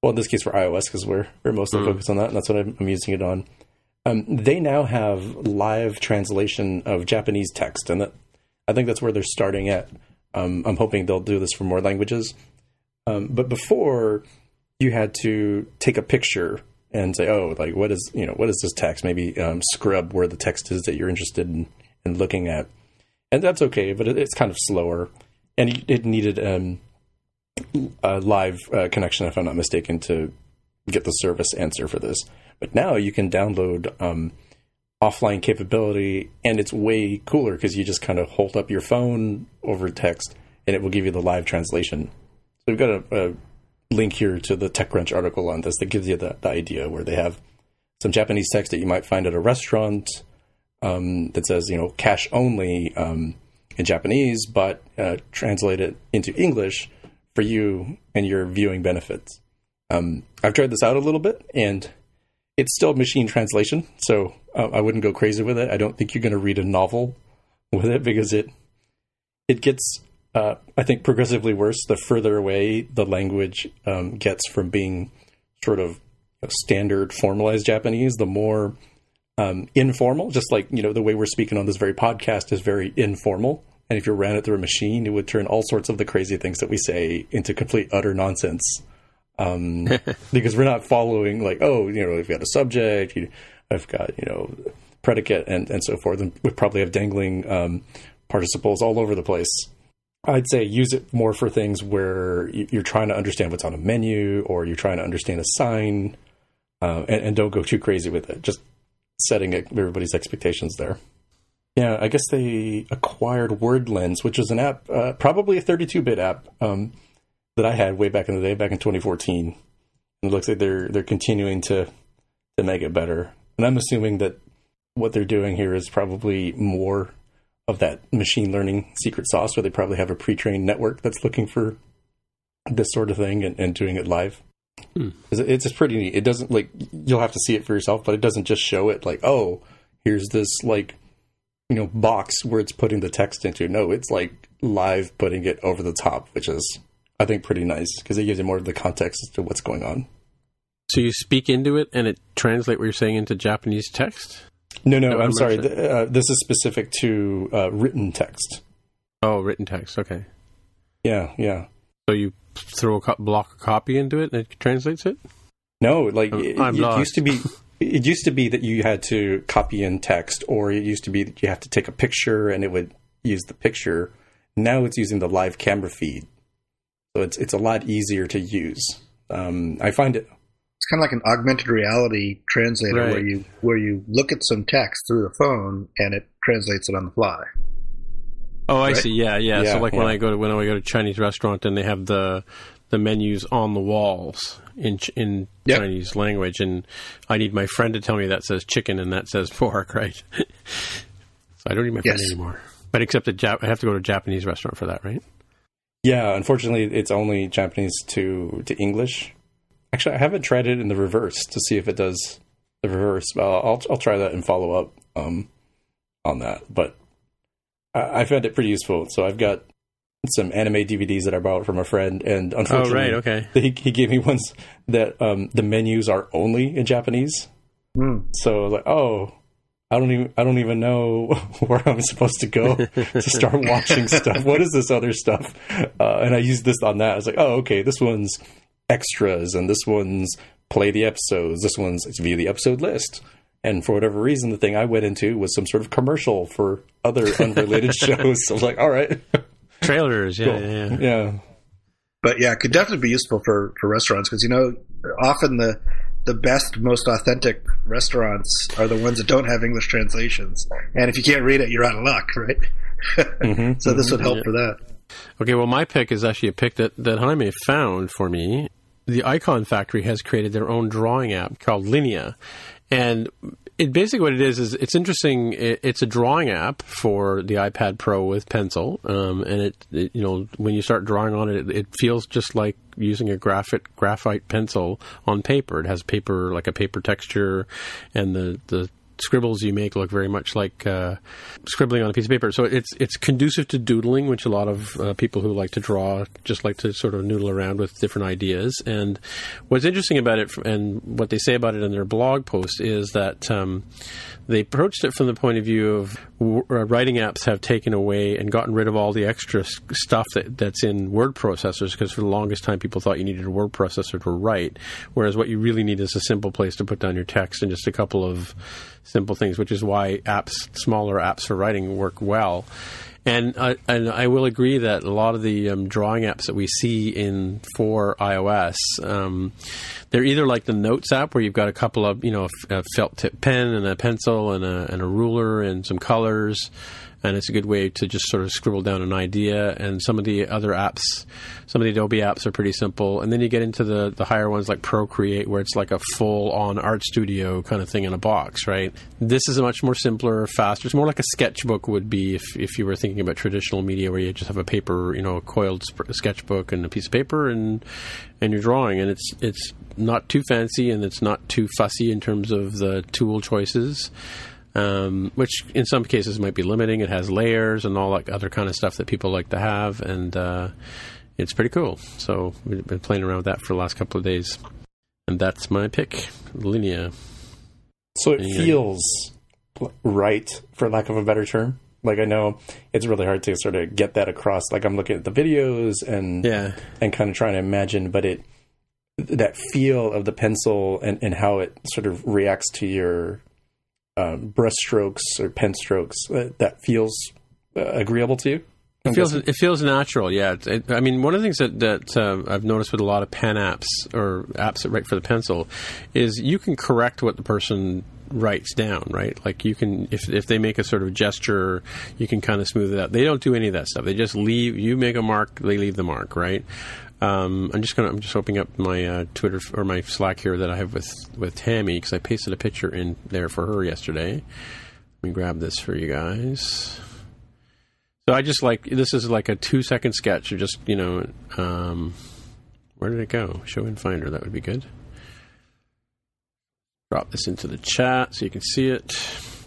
well, in this case for iOS because we're we're mostly mm. focused on that, and that's what I'm, I'm using it on. Um, they now have live translation of Japanese text, and that, I think that's where they're starting at. Um, I'm hoping they'll do this for more languages. Um, but before, you had to take a picture and say, "Oh, like what is you know what is this text?" Maybe um, scrub where the text is that you're interested in, in looking at, and that's okay. But it, it's kind of slower, and it needed um, a live uh, connection, if I'm not mistaken, to get the service answer for this. But now you can download um, offline capability, and it's way cooler because you just kind of hold up your phone over text, and it will give you the live translation. So we've got a, a link here to the TechCrunch article on this that gives you the, the, idea where they have some Japanese text that you might find at a restaurant um, that says, you know, cash only um, in Japanese, but uh, translate it into English for you and your viewing benefits. Um, I've tried this out a little bit, and it's still machine translation, so uh, I wouldn't go crazy with it. I don't think you're going to read a novel with it because it it gets, uh, I think, progressively worse the further away the language um, gets from being sort of standard formalized Japanese. The more um, informal, just like you know the way we're speaking on this very podcast is very informal. And if you ran it through a machine, it would turn all sorts of the crazy things that we say into complete utter nonsense. Um, because we're not following like, oh, you know, we've got a subject, you, I've got you know predicate and and so forth, and we probably have dangling um, participles all over the place. I'd say use it more for things where you're trying to understand what's on a menu or you're trying to understand a sign, uh, and, and, don't go too crazy with it. Just setting everybody's expectations there. Yeah, I guess they acquired WordLens, which is an app, uh, probably a 32-bit app um, that I had way back in the day, back in 2014. And it looks like they're they're continuing to to make it better. And I'm assuming that what they're doing here is probably more of that machine learning secret sauce, where they probably have a pre-trained network that's looking for this sort of thing and, and doing it live. Hmm. It's, it's pretty neat. It doesn't like you'll have to see it for yourself, but it doesn't just show it like, oh, here's this like you know box where it's putting the text into. No, it's like live putting it over the top, which is I think pretty nice because it gives you more of the context as to what's going on. So you speak into it and it translate what you're saying into Japanese text. No, no, I'm sorry. The, uh, this is specific to uh, written text. Oh, written text. Okay. Yeah, yeah. So you throw a co- block a copy into it and it translates it. No, like it, it used to be. it used to be that you had to copy in text, or it used to be that you have to take a picture and it would use the picture. Now it's using the live camera feed, so it's it's a lot easier to use. Um, I find it. It's kind of like an augmented reality translator right. where you where you look at some text through the phone and it translates it on the fly. Oh, I right? see. Yeah, yeah, yeah. So like yeah. when I go to when I go to Chinese restaurant and they have the the menus on the walls in in yep. Chinese language, and I need my friend to tell me that says chicken and that says pork, right? so I don't need my friend yes. anymore. But except that Jap- I have to go to a Japanese restaurant for that, right? Yeah, unfortunately, it's only Japanese to to English. Actually, I haven't tried it in the reverse to see if it does the reverse. I'll I'll, I'll try that and follow up um, on that. But I, I found it pretty useful. So I've got some anime DVDs that I bought from a friend, and unfortunately, oh, right, okay. he, he gave me ones that um, the menus are only in Japanese. Mm. So I was like, oh, I don't even I don't even know where I'm supposed to go to start watching stuff. What is this other stuff? Uh, and I used this on that. I was like, oh, okay, this one's extras, and this one's play the episodes. This one's view the episode list. And for whatever reason, the thing I went into was some sort of commercial for other unrelated shows. So I was like, all right. Trailers, yeah, cool. yeah, yeah. But yeah, it could definitely be useful for for restaurants because you know often the the best, most authentic restaurants are the ones that don't have English translations. And if you can't read it, you're out of luck, right? mm-hmm, so this mm-hmm, would help yeah. for that. Okay, well, my pick is actually a pick that, that Jaime found for me. The Icon Factory has created their own drawing app called Linea, and it basically what it is is it's interesting. It, it's a drawing app for the iPad Pro with Pencil, um, and it, it, you know when you start drawing on it, it, it feels just like using a graphite graphite pencil on paper. It has paper like a paper texture, and the the scribbles you make look very much like uh, scribbling on a piece of paper. So it's it's conducive to doodling, which a lot of uh, people who like to draw just like to sort of noodle around with different ideas. And what's interesting about it, and what they say about it in their blog post, is that um, they approached it from the point of view of uh, writing apps have taken away and gotten rid of all the extra stuff that, that's in word processors because for the longest time people thought you needed a word processor to write, whereas what you really need is a simple place to put down your text and just a couple of simple things, which is why apps, smaller apps for writing, work well. And I, and I will agree that a lot of the um, drawing apps that we see in for iOS, um, they're either like the Notes app where you've got a couple of you know a felt tip pen and a pencil and a, and a ruler and some colors, and it's a good way to just sort of scribble down an idea. And some of the other apps, some of the Adobe apps are pretty simple. And then you get into the, the higher ones like Procreate, where it's like a full on art studio kind of thing in a box, right? This is a much more simpler, faster. It's more like a sketchbook would be if, if you were thinking about traditional media where you just have a paper, you know, a coiled sp- sketchbook and a piece of paper and and you're drawing. And it's it's not too fancy and it's not too fussy in terms of the tool choices um, which in some cases might be limiting. It has layers and all that other kind of stuff that people like to have, and uh, it's pretty cool. So we've been playing around with that for the last couple of days, and that's my pick, Linea. So it feels right, for lack of a better term. Like I know it's really hard to sort of get that across. Like I'm looking at the videos and Yeah. and kind of trying to imagine, but it that feel of the pencil and, and how it sort of reacts to your um, brush strokes or pen strokes uh, that feels uh, agreeable to you. It feels it feels natural, yeah. It, it, I mean, one of the things that that uh, I've noticed with a lot of pen apps or apps that write for the pencil is you can correct what the person writes down, right? Like you can if if they make a sort of gesture, you can kind of smooth it out. They don't do any of that stuff. They just leave. You make a mark, they leave the mark, right? Um, I'm just gonna. I'm just opening up my uh, Twitter or my Slack here that I have with with Tammy because I pasted a picture in there for her yesterday. Let me grab this for you guys. So I just like this is like a two second sketch of just you know um, where did it go? Show in Finder that would be good. Drop this into the chat so you can see it.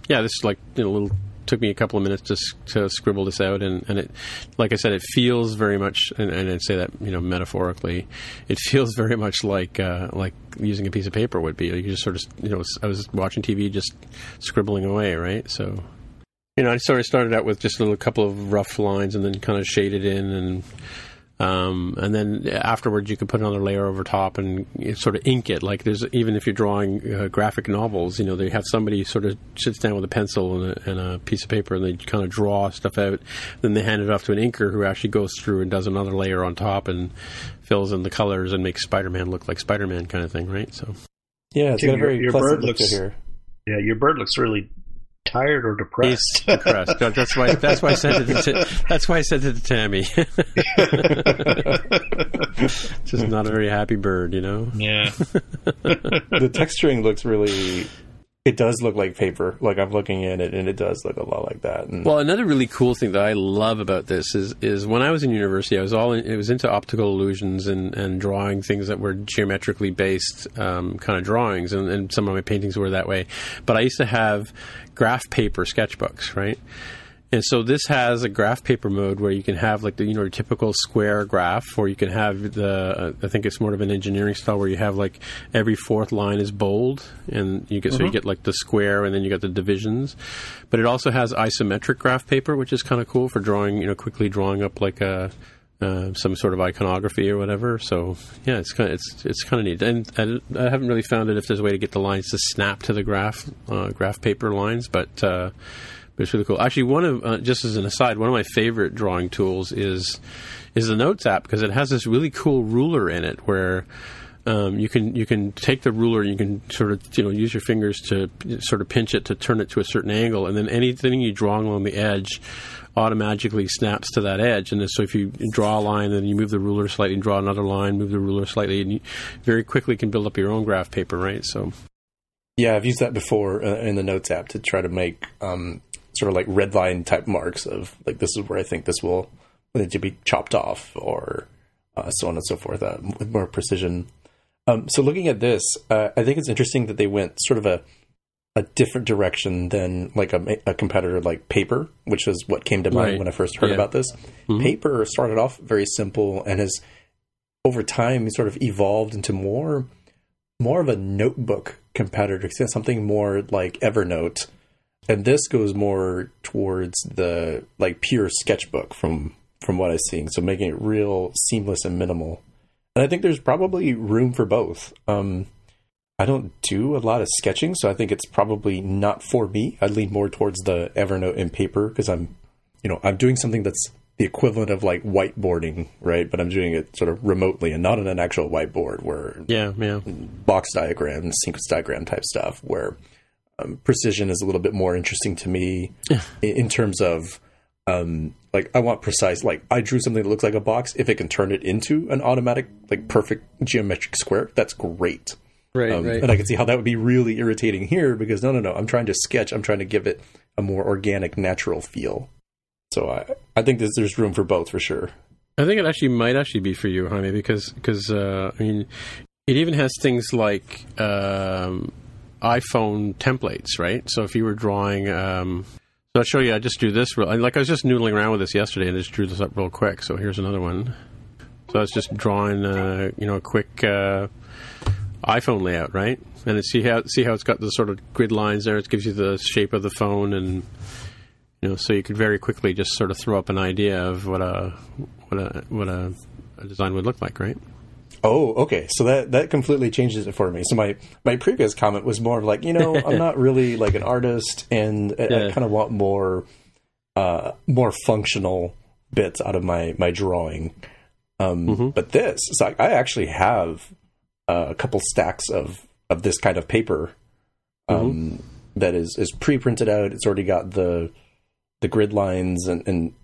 Yeah, this is like you know, a little. Took me a couple of minutes to, s- to scribble this out, and, and it, like I said, it feels very much, and, and I say that you know metaphorically, it feels very much like uh, like using a piece of paper would be. You just sort of, you know, I was watching TV, just scribbling away, right? So you know, I sort of started out with just a little couple of rough lines and then kind of shaded in and um, and then afterwards you can put another layer over top and sort of ink it. Like there's even if you're drawing uh, graphic novels, you know, they have somebody sort of sits down with a pencil and a, and a piece of paper and they kind of draw stuff out. Then they hand it off to an inker who actually goes through and does another layer on top and fills in the colors and makes Spider-Man look like Spider-Man kind of thing, right? So Yeah, it's Tim, got a your- very your pleasant bird look looks- here. Yeah, your bird looks really tired or He's depressed. depressed. That's why. That's why I said it. To, that's why I sent it to Tammy. Just not a very happy bird, you know. yeah. the texturing looks really. It does look like paper. Like I'm looking at it, and it does look a lot like that. And Well, another really cool thing that I love about this is is when I was in university, I was all in, it was into optical illusions and, and drawing things that were geometrically based um, kind of drawings, and, and some of my paintings were that way. But I used to have graph paper sketchbooks, right? And so this has a graph paper mode where you can have like the you know your typical square graph, or you can have the uh, I think it's more of an engineering style where you have like every fourth line is bold, and you get so you get like the square, and then you got the divisions. But it also has isometric graph paper, which is kind of cool for drawing you know quickly drawing up like a uh, some sort of iconography or whatever. So yeah, it's kind of, it's it's kind of neat. And I, I haven't really found it if there's a way to get the lines to snap to the graph uh, graph paper lines, but. Uh, it's really cool. Actually, one of uh, just as an aside, one of my favorite drawing tools is is the Notes app because it has this really cool ruler in it where um, you can you can take the ruler, and you can sort of you know use your fingers to sort of pinch it to turn it to a certain angle, and then anything you draw along the edge automatically snaps to that edge. And so if you draw a line, then you move the ruler slightly, and draw another line, move the ruler slightly, and you very quickly can build up your own graph paper, right? So. Yeah, I've used that before uh, in the Notes app to try to make um, sort of like red line type marks of like this is where I think this will need to be chopped off or uh, so on and so forth uh, with more precision. Um, so looking at this, uh, I think it's interesting that they went sort of a a different direction than like a, a competitor like Paper, which is what came to mind Right. when I first heard Yeah. about this. Paper started off very simple and has over time sort of evolved into more more of a notebook competitor, something more like Evernote. And this goes more towards the like pure sketchbook from from what I've seen. So making it real seamless and minimal. And I think there's probably room for both. Um, I don't do a lot of sketching, so I think it's probably not for me. I lean more towards the Evernote and paper because I'm, you know, I'm doing something that's the equivalent of like whiteboarding, right? But I'm doing it sort of remotely and not on an actual whiteboard where Yeah, yeah. box diagram, sequence diagram type stuff, where um, precision is a little bit more interesting to me in, in terms of um, like I want precise. Like I drew something that looks like a box. If it can turn it into an automatic, like perfect geometric square, that's great. Right, Um, right. And I can see how that would be really irritating here because no, no, no. I'm trying to sketch. I'm trying to give it a more organic, natural feel. So I, I think there's, there's room for both for sure. I think it actually might actually be for you, honey, because because uh, I mean, it even has things like um, iPhone templates, right? So if you were drawing, um, so I'll show you. I just drew this. Real, like I was just noodling around with this yesterday, and just drew this up real quick. So here's another one. So I was just drawing, uh, you know, a quick uh, iPhone layout, right? And it, see how see how it's got the sort of grid lines there. It gives you the shape of the phone, and you know, so you could very quickly just sort of throw up an idea of what a what a what a, a design would look like, right? Oh, okay. So that that completely changes it for me. So my my previous comment was more of like, you know, I'm not really like an artist, and I, I kind of want more uh, more functional bits out of my my drawing. Um, But this, so I, I actually have uh, a couple stacks of of this kind of paper um, that is is pre printed out. It's already got the the grid lines and and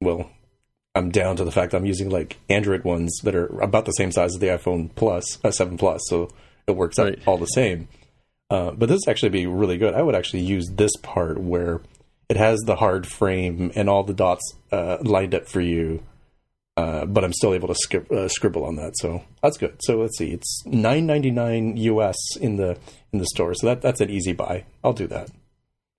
well, I'm down to the fact I'm using like Android ones that are about the same size as the iPhone Plus, uh, 7 Plus, so it works out Right. all the same. Uh, but this actually be really good. I would actually use this part where it has the hard frame and all the dots uh, lined up for you, uh, but I'm still able to skip, uh, scribble on that. So that's good. So let's see, it's 9.99 US in the in the store. So that that's an easy buy. I'll do that.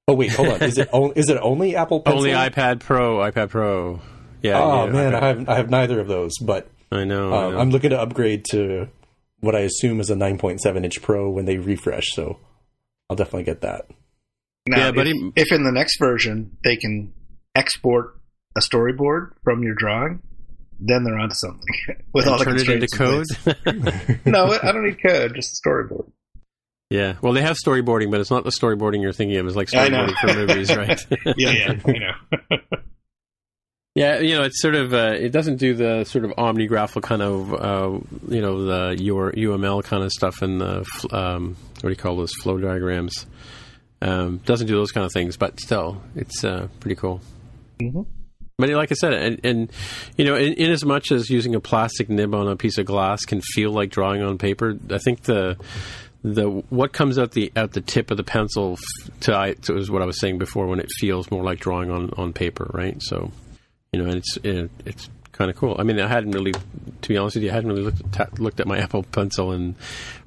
Oh wait, hold on. Is it only, is it only Apple Pencil? Only iPad Pro, iPad Pro. Yeah. Oh yeah, man, iPad- I have I have neither of those, but I know. I um, know. I'm looking to upgrade to what I assume is a 9.7 inch Pro when they refresh. So I'll definitely get that. Now, Yeah, but if, he- if in the next version they can export a storyboard from your drawing, then they're onto something. With all And the turn it into code. no, I don't need code, just a storyboard. yeah. Well, they have storyboarding, but it's not the storyboarding you're thinking of. It's like storyboarding for movies, right? Yeah, yeah, I know. Yeah, you know, it's sort of uh, it doesn't do the sort of omnigraphical kind of uh, you know the your UML kind of stuff and the um, what do you call those flow diagrams. Um, doesn't do those kind of things, but still, it's uh, pretty cool. But like I said, and, and you know, in, in as much as using a plastic nib on a piece of glass can feel like drawing on paper, I think the the what comes out the out the tip of the pencil to, I, to is what I was saying before when it feels more like drawing on, on paper, right? So you know, and it's it, it's kind of cool. I mean, I hadn't really, to be honest with you, I hadn't really looked at, ta- looked at my Apple Pencil in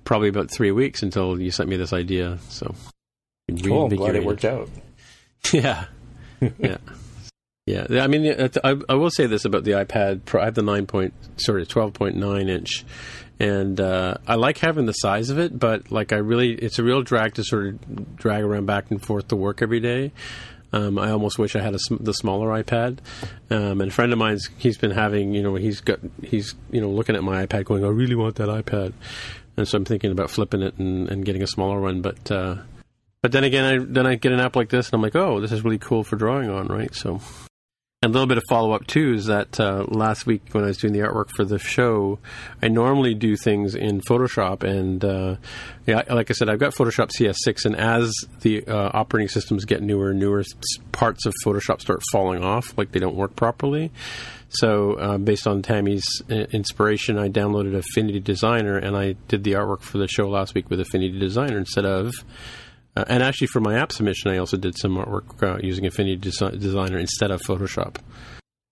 probably about three weeks until you sent me this idea. So Cool. I'm glad it worked out. yeah, yeah, yeah. I mean, I, I will say this about the iPad Pro. I have the nine point, sorry, twelve point nine inch, and uh, I like having the size of it. But like, I really, it's a real drag to sort of drag around back and forth to work every day. Um, I almost wish I had the smaller iPad. Um, and a friend of mine's, he's been having, you know, he's got, he's, you know, looking at my iPad, going, I really want that iPad. And so I'm thinking about flipping it and, and getting a smaller one. But uh, but then again, I then I get an app like this, and I'm like, oh, this is really cool for drawing on, right? So, a little bit of follow up too is that uh, last week when I was doing the artwork for the show, I normally do things in Photoshop, and uh, yeah, like I said, I've got Photoshop CS6, and as the uh, operating systems get newer and newer, parts of Photoshop start falling off, like they don't work properly. So, uh, based on Tammy's uh, inspiration, I downloaded Affinity Designer, and I did the artwork for the show last week with Affinity Designer instead of uh, and actually, for my app submission, I also did some artwork uh, using Affinity Desi- Designer instead of Photoshop.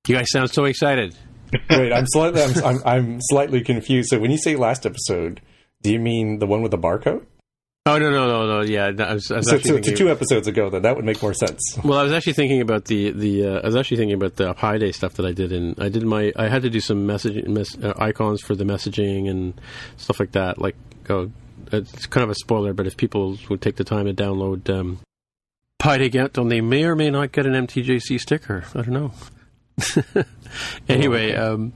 You guys sound so excited. Wait, I'm slightly I'm, I'm, I'm, slightly confused. So when you say last episode, do you mean the one with the barcode? Oh no no no no yeah I was, I was so, so two episodes ago then that would make more sense. Well, I was actually thinking about the the uh, I was actually thinking about the Pi Day stuff that I did and I did my I had to do some messaging mes- uh, icons for the messaging and stuff like that like it's kind of a spoiler, but if people would take the time to download um, Pi Day Ghent, they may or may not get an MTJC sticker. I don't know. anyway, um,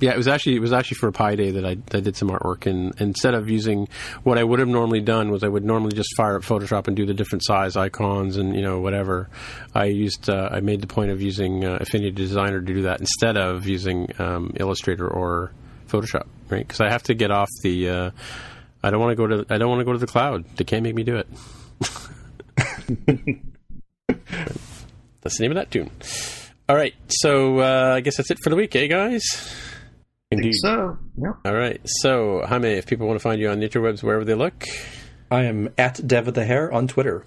yeah, it was actually it was actually for Pi Day that I, I did some artwork, and instead of using what I would have normally done was I would normally just fire up Photoshop and do the different size icons and you know whatever. I used uh, I made the point of using uh, Affinity Designer to do that instead of using um, Illustrator or Photoshop, right? Because I have to get off the uh, I don't want to go to. I don't want to go to the cloud. They can't make me do it. that's the name of that tune. All right, so uh, I guess that's it for the week, eh, guys? Indeed. so. Yeah. All right. So, Jaime, if people want to find you on the interwebs, wherever they look, I am at Dev of the Hair on Twitter.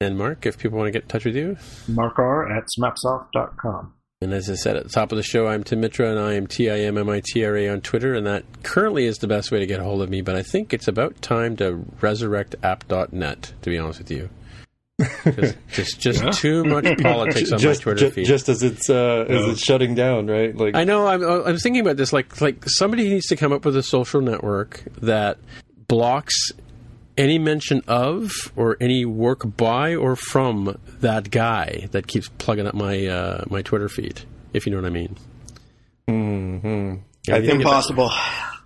And Mark, if people want to get in touch with you, Mark R at smapsoft.com. And as I said at the top of the show, I'm Tim Mitra, and I am T I M M I T R A on Twitter, and that currently is the best way to get a hold of me. But I think it's about time to resurrect app.net. To be honest with you, just just yeah. too much politics on just, my Twitter just, feed. Just as it's uh, as it's shutting down, right? Like I know. I'm I'm thinking about this. Like like somebody needs to come up with a social network that blocks any mention of or any work by or from that guy that keeps plugging up my uh, my Twitter feed, if you know what I mean. Mm-hmm. I think possible.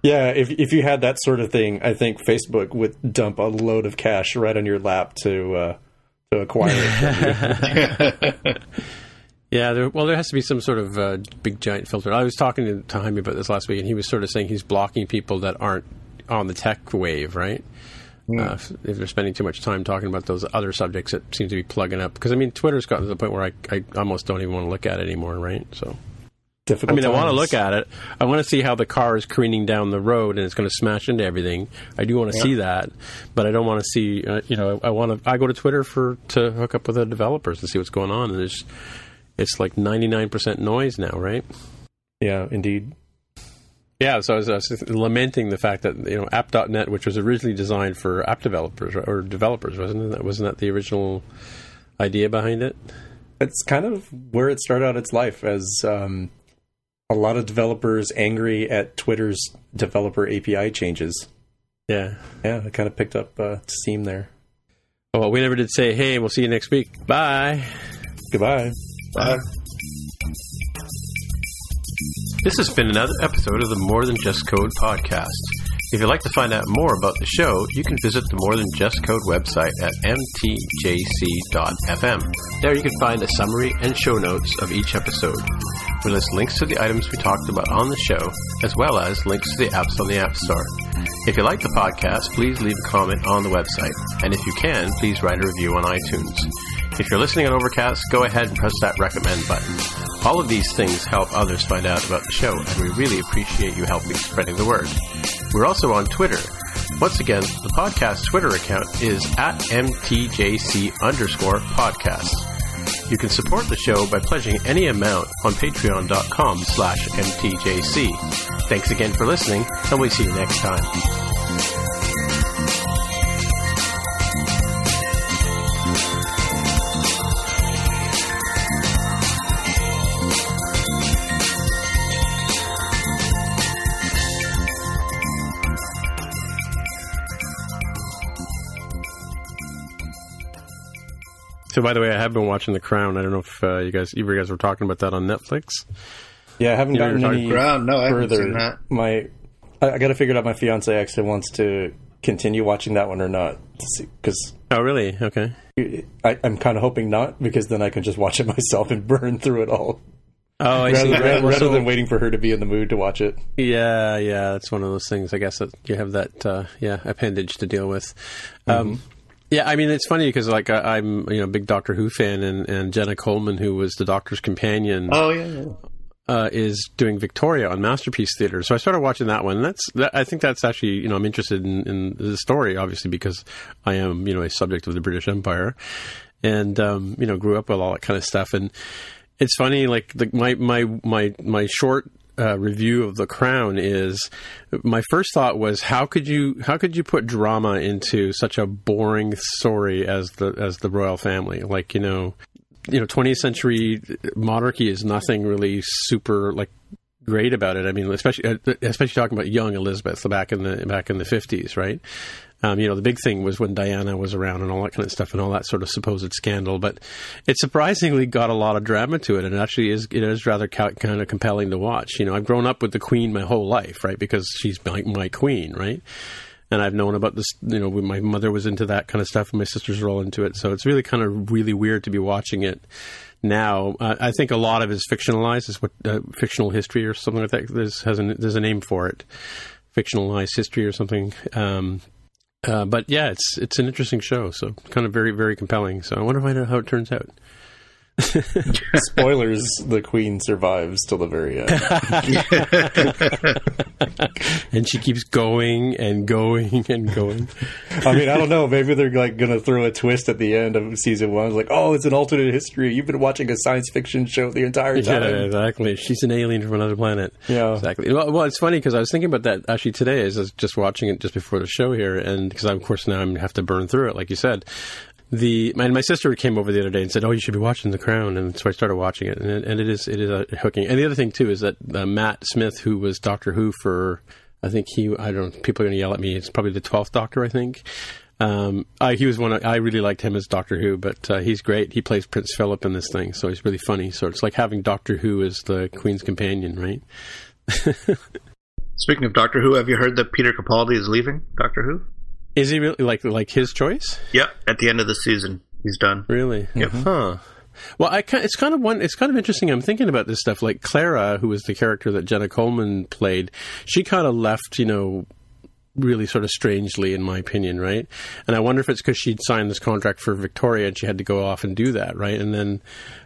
Yeah, if if you had that sort of thing, I think Facebook would dump a load of cash right on your lap to uh, to acquire it. yeah, there, well, there has to be some sort of uh, big giant filter. I was talking to Jaime about this last week, and he was sort of saying he's blocking people that aren't on the tech wave, right? Mm. Uh, if they're spending too much time talking about those other subjects that seem to be plugging up, because I mean, Twitter's gotten to the point where I, I almost don't even want to look at it anymore, right? So, Difficult I mean, times. I want to look at it. I want to see how the car is careening down the road and it's going to smash into everything. I do want to yeah. see that, but I don't want to see. Uh, you know, I want to. I go to Twitter for to hook up with the developers and see what's going on, and it's it's like ninety nine percent noise now, right? Yeah, indeed. Yeah, so I was, I was, lamenting the fact that you know app.net, which was originally designed for app developers or developers, wasn't that wasn't that the original idea behind it? It's kind of where it started out its life as um, a lot of developers angry at Twitter's developer API changes. Yeah, yeah, it kind of picked up uh, steam there. Oh, well, we never did say, "Hey, we'll see you next week." Bye. Goodbye. Bye. This has been another episode of the More Than Just Code podcast. If you'd like to find out more about the show, you can visit the More Than Just Code website at mtjc.fm. There you can find a summary and show notes of each episode. We list links to the items we talked about on the show, as well as links to the apps on the App Store. If you like the podcast, please leave a comment on the website. And if you can, please write a review on iTunes. If you're listening on Overcast, go ahead and press that recommend button. All of these things help others find out about the show, and we really appreciate you helping spreading the word. We're also on Twitter. Once again, the podcast Twitter account is at MTJC underscore podcast. You can support the show by pledging any amount on patreon.com slash MTJC. Thanks again for listening, and we'll see you next time. So, by the way, I have been watching The Crown. I don't know if uh, you guys, either you guys were talking about that on Netflix. Yeah, I haven't you gotten any Crown. No, I haven't further. seen that. My, I, I got to figure out my fiance actually wants to continue watching that one or not because. Oh, really? Okay. I, I'm kind of hoping not because then I can just watch it myself and burn through it all. Oh, I rather, see. rather, rather so- than waiting for her to be in the mood to watch it. Yeah, yeah, that's one of those things. I guess that you have that, uh, yeah, appendage to deal with. Um, yeah, I mean, it's funny because like I, I'm, you know, a big Doctor Who fan, and, and Jenna Coleman, who was the Doctor's companion, Oh yeah, yeah. uh, is doing Victoria on Masterpiece Theater. So I started watching that one. And that's that, I think that's actually you know I'm interested in, in the story obviously because I am you know a subject of the British Empire, and um, you know grew up with all that kind of stuff. And it's funny like the, my my my my short. Uh, review of the crown is my first thought was how could you how could you put drama into such a boring story as the as the royal family like you know you know 20th century monarchy is nothing really super like great about it. I mean, especially uh, especially talking about young Elizabeth back in the back in the 50s, right? Um, you know, the big thing was when Diana was around and all that kind of stuff and all that sort of supposed scandal. But it surprisingly got a lot of drama to it, and it actually is it is rather ca- kind of compelling to watch. You know, I've grown up with the Queen my whole life, right? Because she's my, my Queen, right? and I've known about this. You know, my mother was into that kind of stuff, and my sisters are all into it. So it's really kind of really weird to be watching it now. Uh, I think a lot of it is fictionalized, is what uh, fictional history or something like that. There's has a, there's a name for it, fictionalized history or something. Um, uh, but yeah, it's it's an interesting show. So kind of very very compelling. So I wonder know how it turns out. Spoilers: the Queen survives till the very end. and she keeps going and going and going. I mean, I don't know. Maybe they're like going to throw a twist at the end of season one. Like, oh, it's an alternate history. You've been watching a science fiction show the entire time. Yeah, exactly. She's an alien from another planet. Yeah. exactly. Well, well it's funny because I was thinking about that actually today as I was just watching it just before the show here, and because of course now I have to burn through it, like you said. The my, my sister came over the other day and said, "Oh, you should be watching The Crown," and so I started watching it, and it, and it is it is uh, hooking. And the other thing too is that uh, Matt Smith, who was Doctor Who for, I think he I don't know, people are going to yell at me. It's probably the twelfth Doctor, I think. Um, I, he was one. Of, I really liked him as Doctor Who, but uh, he's great. He plays Prince Philip in this thing, so he's really funny. So it's like having Doctor Who as the Queen's companion, right? Speaking of Doctor Who, have you heard that Peter Capaldi is leaving Doctor Who? Is he really like like his choice? Yep, at the end of the season, he's done. Really? Yep. Huh. Well, I it's kind of one. It's kind of interesting. I'm thinking about this stuff. Like Clara, who was the character that Jenna Coleman played, she kind of left. You know, really sort of strangely, in my opinion, right? And I wonder if it's because she'd signed this contract for Victoria and she had to go off and do that, right? And then,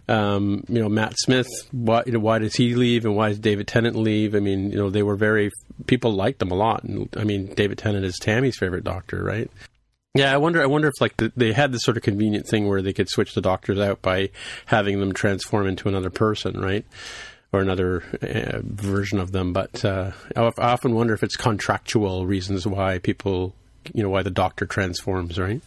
um, you know, Matt Smith, why, you know, why does he leave and why does David Tennant leave? I mean, you know, they were very people liked them a lot, and I mean, David Tennant is Tammy's favorite doctor, right? Yeah, I wonder. I wonder if like the, they had this sort of convenient thing where they could switch the doctors out by having them transform into another person, right? Or another uh, version of them. But uh, I I often wonder if it's contractual reasons why people, you know, why the doctor transforms, right?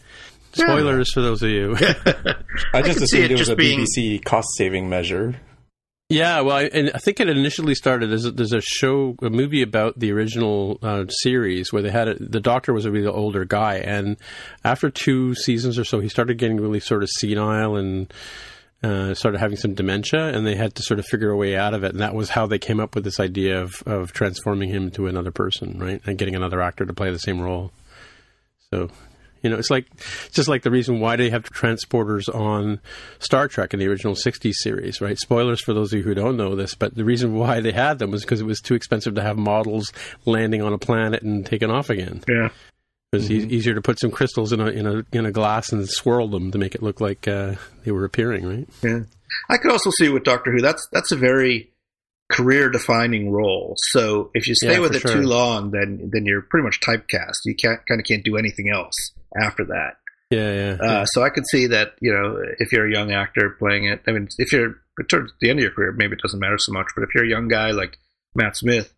Spoilers for those of you. I just can see assumed it it was a being- BBC cost saving measure. Yeah, well, I, and I think it initially started as a, there's a show, a movie about the original uh, series where they had it. The Doctor was a really older guy, and after two seasons or so, he started getting really sort of senile and uh, started having some dementia, and they had to sort of figure a way out of it. And that was how they came up with this idea of of transforming him into another person, right, and getting another actor to play the same role. So you know, it's like it's just like the reason why they have transporters on Star Trek in the original '60s series, right? Spoilers for those of you who don't know this, but the reason why they had them was because it was too expensive to have models landing on a planet and taking off again. Yeah. It was e- easier to put some crystals in a in a in a glass and swirl them to make it look like uh, they were appearing, right? Yeah. I could also see with Doctor Who that's that's a very career defining role. So if you stay Yeah, with it sure. too long, then then you're pretty much typecast. You can't kind of can't do anything else after that. Yeah, yeah. Uh, so I could see that you know if you're a young actor playing it. I mean, if you're towards the end of your career, maybe it doesn't matter so much. But if you're a young guy like Matt Smith,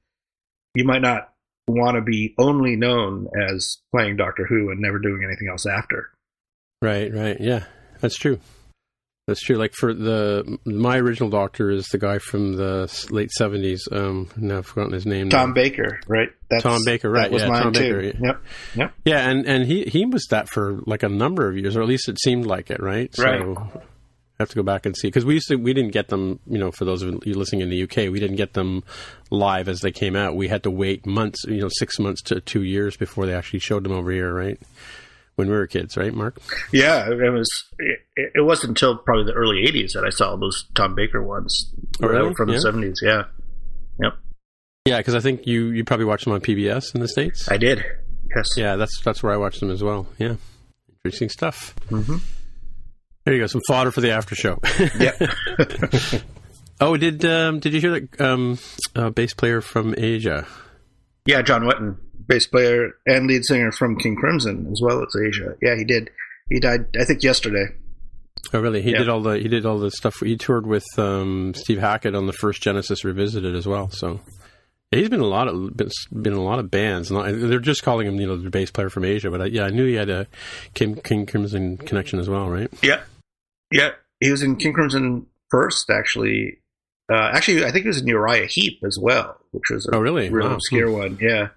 you might not want to be only known as playing Doctor Who and never doing anything else after. Right, right. Yeah, that's true. That's true. Like for the my original doctor is the guy from the late seventies. Um, now I've forgotten his name. Tom now. Baker, right? That's, Tom Baker, right, That was yeah, mine Tom too. Baker, yeah. Yep. Yep. Yeah, and and he he was that for like a number of years, or at least it seemed like it, right? Right. So I have to go back and see because we used to we didn't get them. You know, for those of you listening in the UK, we didn't get them live as they came out. We had to wait months, you know, six months to two years before they actually showed them over here, right? When we were kids, right, Mark? Yeah, it was. It, it wasn't until probably the early '80s that I saw those Tom Baker ones Oh, really? from the Yeah. '70s. Yeah, yep, Yeah, because I think you you probably watched them on PBS in the states. I did. Yes. Yeah, that's that's where I watched them as well. Yeah, interesting stuff. Mhm. There you go, some fodder for the after show. Yep. oh, did um, did you hear that um, uh, bass player from Asia? yeah, John Wetton, bass player and lead singer from King Crimson, as well as Asia. Yeah, he did. He died, I think, yesterday. Oh, really? He Yeah. did all the he did all the stuff. He toured with um, Steve Hackett on the first Genesis Revisited as well. So he's been a lot of been, been a lot of bands. Not, they're just calling him you know the bass player from Asia, but I, yeah, I knew he had a King, King Crimson connection as well, right? Yeah, yeah. He was in King Crimson first, actually. Uh, actually, I think he was in Uriah Heep as well, which was a Oh, really? real Wow. obscure one. Yeah.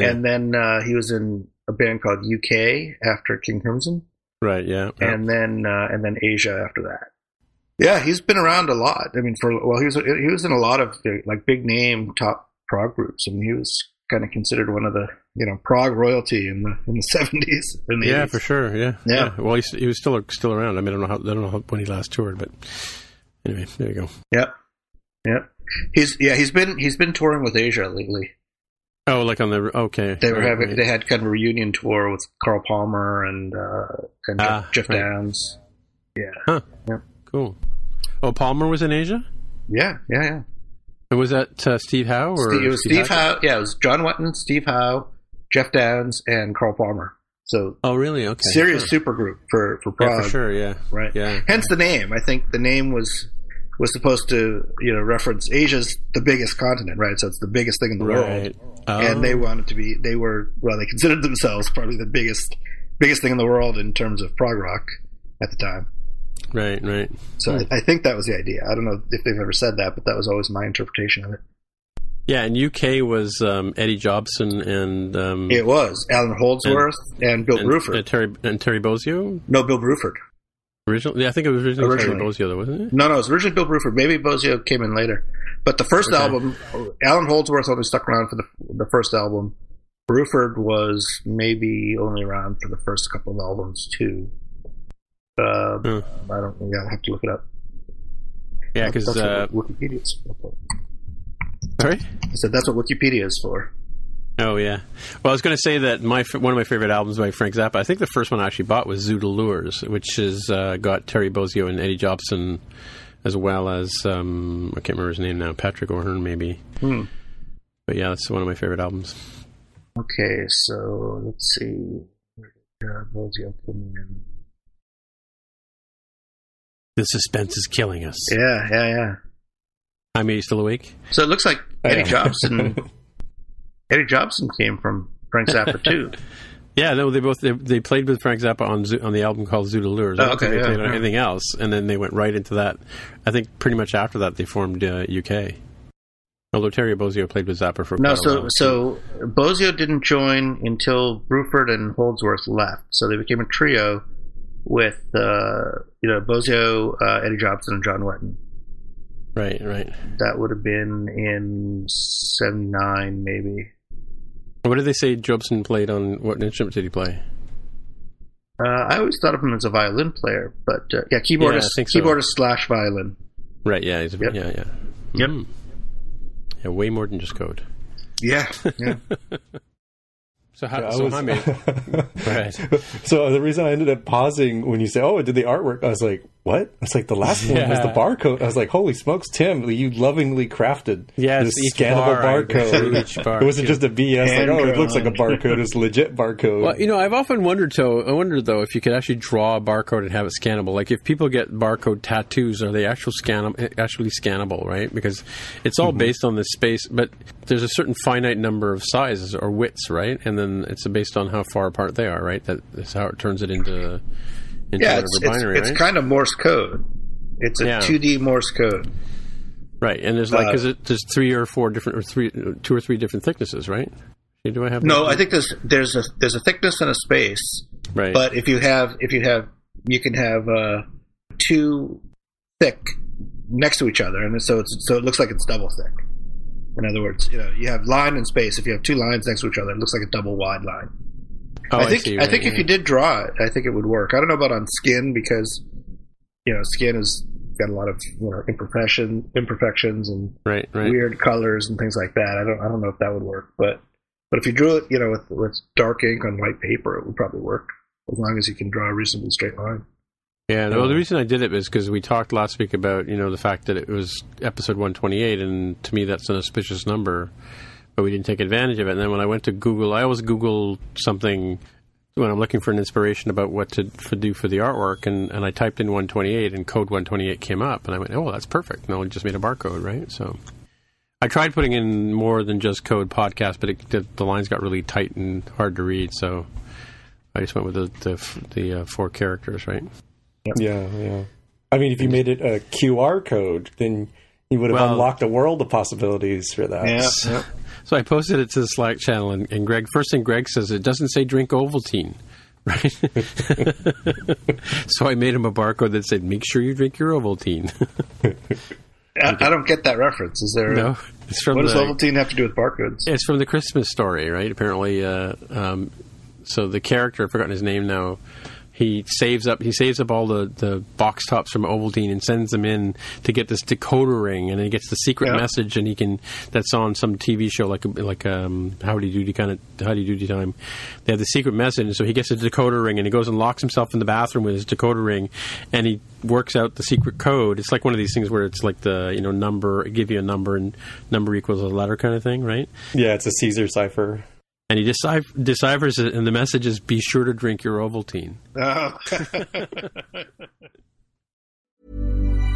Yeah. And then uh, he was in a band called UK after King Crimson, Right? Yeah. yeah. and then uh, and then Asia after that. Yeah, he's been around a lot. I mean, for well, he was he was in a lot of like big name top prog groups, I and he was kind of considered one of the you know prog royalty in the in the seventies. Yeah, for sure. Yeah, Yeah. Well, he's, he was still still around. I mean, I don't know how I don't know how, when he last toured, but anyway, there you go. Yep. Yep. He's yeah he's been he's been touring with Asia lately. Oh, like on the okay. They were right, having right. they had kind of a reunion tour with Carl Palmer and uh, and Geoff, Ah, Geoff right. Downes. Yeah. Huh. Yep. Cool. Oh, Palmer was in Asia. Yeah. Yeah. Yeah. And was that uh, Steve Howe or Steve, it was Steve Hackett? Howe. Yeah, it was John Wetton, Steve Howe, Geoff Downes, and Carl Palmer. So Oh, really? Okay. serious Sure. supergroup for for Yeah, prog. for sure. Yeah. Right. Yeah. Hence the name. I think the name was was supposed to you know reference Asia's the biggest continent, right? So it's the biggest thing in the Right. world. Oh. and they wanted to be they were well they considered themselves probably the biggest biggest thing in the world in terms of prog rock at the time Right. Right. so. I, I think that was the idea i don't know if they've ever said that but that was always my interpretation of it Yeah, and UK was um, Eddie Jobson and um, it was allan holdsworth and, Bill and, bruford uh, Terry and Terry Bozzio. no bill bruford Original, yeah, I think it was originally, Originally. Terry Bozzio, though, wasn't it? no no it was originally bill bruford maybe bozzio came in later but the first Okay. album allan holdsworth only stuck around for the, the first album bruford was maybe only around for the first couple of albums too uh, Hmm. I don't. Yeah, I'll have to look it up. Yeah, because That's uh, what Wikipedia's for. sorry. I said that's what Wikipedia is for. Oh yeah. Well, I was going to say that my one of my favorite albums by Frank Zappa. I think the first one I actually bought was Zoot Allures, which has uh, got Terry Bozzio and Eddie Jobson, as well as um, I can't remember his name now, Patrick O'Hearn maybe. Hmm. But yeah, that's one of my favorite albums. Okay, so let's see. Uh, coming. The suspense is killing us. Yeah, yeah, yeah. I'm you still awake? So it looks like Eddie. Jobson. Eddie Jobson came from Frank Zappa too. Yeah, no, they both they, they played with Frank Zappa on on the album called Zoot Oh, okay, they played yeah, on yeah. anything else, and then they went right into that. I think pretty much after that they formed uh, UK. Although Terry Bozzio played with Zappa for No, so so Bozzio didn't join until Bruford and Holdsworth left. So they became a trio with uh, you know Bozzio, uh, Eddie Jobson, and John Wetton. right, right. That would have been in '79, maybe. What did they say Jobson played on? What instrument did he play? Uh, I always thought of him as a violin player, but uh, yeah, keyboardist, Yeah, so. keyboardist slash violin. Right, yeah, he's a, Yep. yeah, yeah. Yep. Mhm. Yeah, way more than just code. Yeah, yeah. So how? Yeah, I so was- how many? right. So the reason I ended up pausing when you say, "Oh, I did the artwork," I was like, "What?" It's like the last one was the barcode. I was like, "Holy smokes, Tim! You lovingly crafted Yes, this scannable bar, barcode. each bar, it wasn't too. just a BS. Like, oh, it looks like a barcode. It's legit barcode. Well, you know, I've often wondered, though. I wondered though if you could actually draw a barcode and have it scannable. Like, if people get barcode tattoos, are they actual scan actually scannable? Right? Because it's all mm-hmm. based on the space, but there's a certain finite number of sizes or widths, right? And then it's based on how far apart they are, right? That is how it turns it into yeah, it's, it's, binary, it's right? kind of Morse code. It's a Yeah. 2D Morse code. right. And there's like uh, because it, there's three or four different or three two or three different thicknesses, right? Do I have No? I think there's there's a there's a thickness and a space. right. But if you have if you have you can have uh, two thick next to each other, and so it's so it looks like it's double thick. In other words, you know, you have line and space. If you have two lines next to each other, it looks like a double wide line. Oh, I think see, I, right, think if you did draw it, I think it would work. I don't know about on skin because you know skin has got a lot of you know imperfection imperfections and Right, right. weird colors and things like that. I don't I don't know if that would work, but but if you drew it, you know, with with dark ink on white paper, it would probably work as long as you can draw a reasonably straight line. Yeah, well, the um, reason I did it is because we talked last week about you know the fact that it was episode 128, and to me that's an auspicious number, but we didn't take advantage of it. And then when I went to Google, I always Google something when I'm looking for an inspiration about what to for do for the artwork, and, and I typed in 128, and code 128 came up, and I went, oh, that's perfect. No, I just made a barcode, right? So. I tried putting in more than just code podcast, but it, the, the lines got really tight and hard to read, so I just went with the the, the uh, four characters, right? Yeah, yeah. I mean, if you made it a QR code, then you would have Well- unlocked a world of possibilities for that. So I posted it to the Slack channel, and, and Greg, first thing Greg says, it doesn't say drink Ovaltine, right? so I made him a barcode that said, make sure you drink your Ovaltine. I, I don't get that reference. Is there? no, it's from what does Ovaltine have to do with barcodes? It's from the Christmas story, right? Apparently, uh, um, so the character, I've forgotten his name now. He saves up. He saves up all the, the box tops from Ovaltine and sends them in to get this decoder ring, and then he gets the secret Yeah. message, and he can. That's on some TV show, like like um, Howdy Doody kind of Howdy Doody time. They have the secret message, and so he gets a decoder ring, and he goes and locks himself in the bathroom with his decoder ring, and he works out the secret code. It's like one of these things where it's like the you know number, give you a number, and number equals a letter kind of thing, right? Yeah, it's a Caesar cipher. And he deciph- deciphers it, and the message is be sure to drink your Ovaltine. Oh.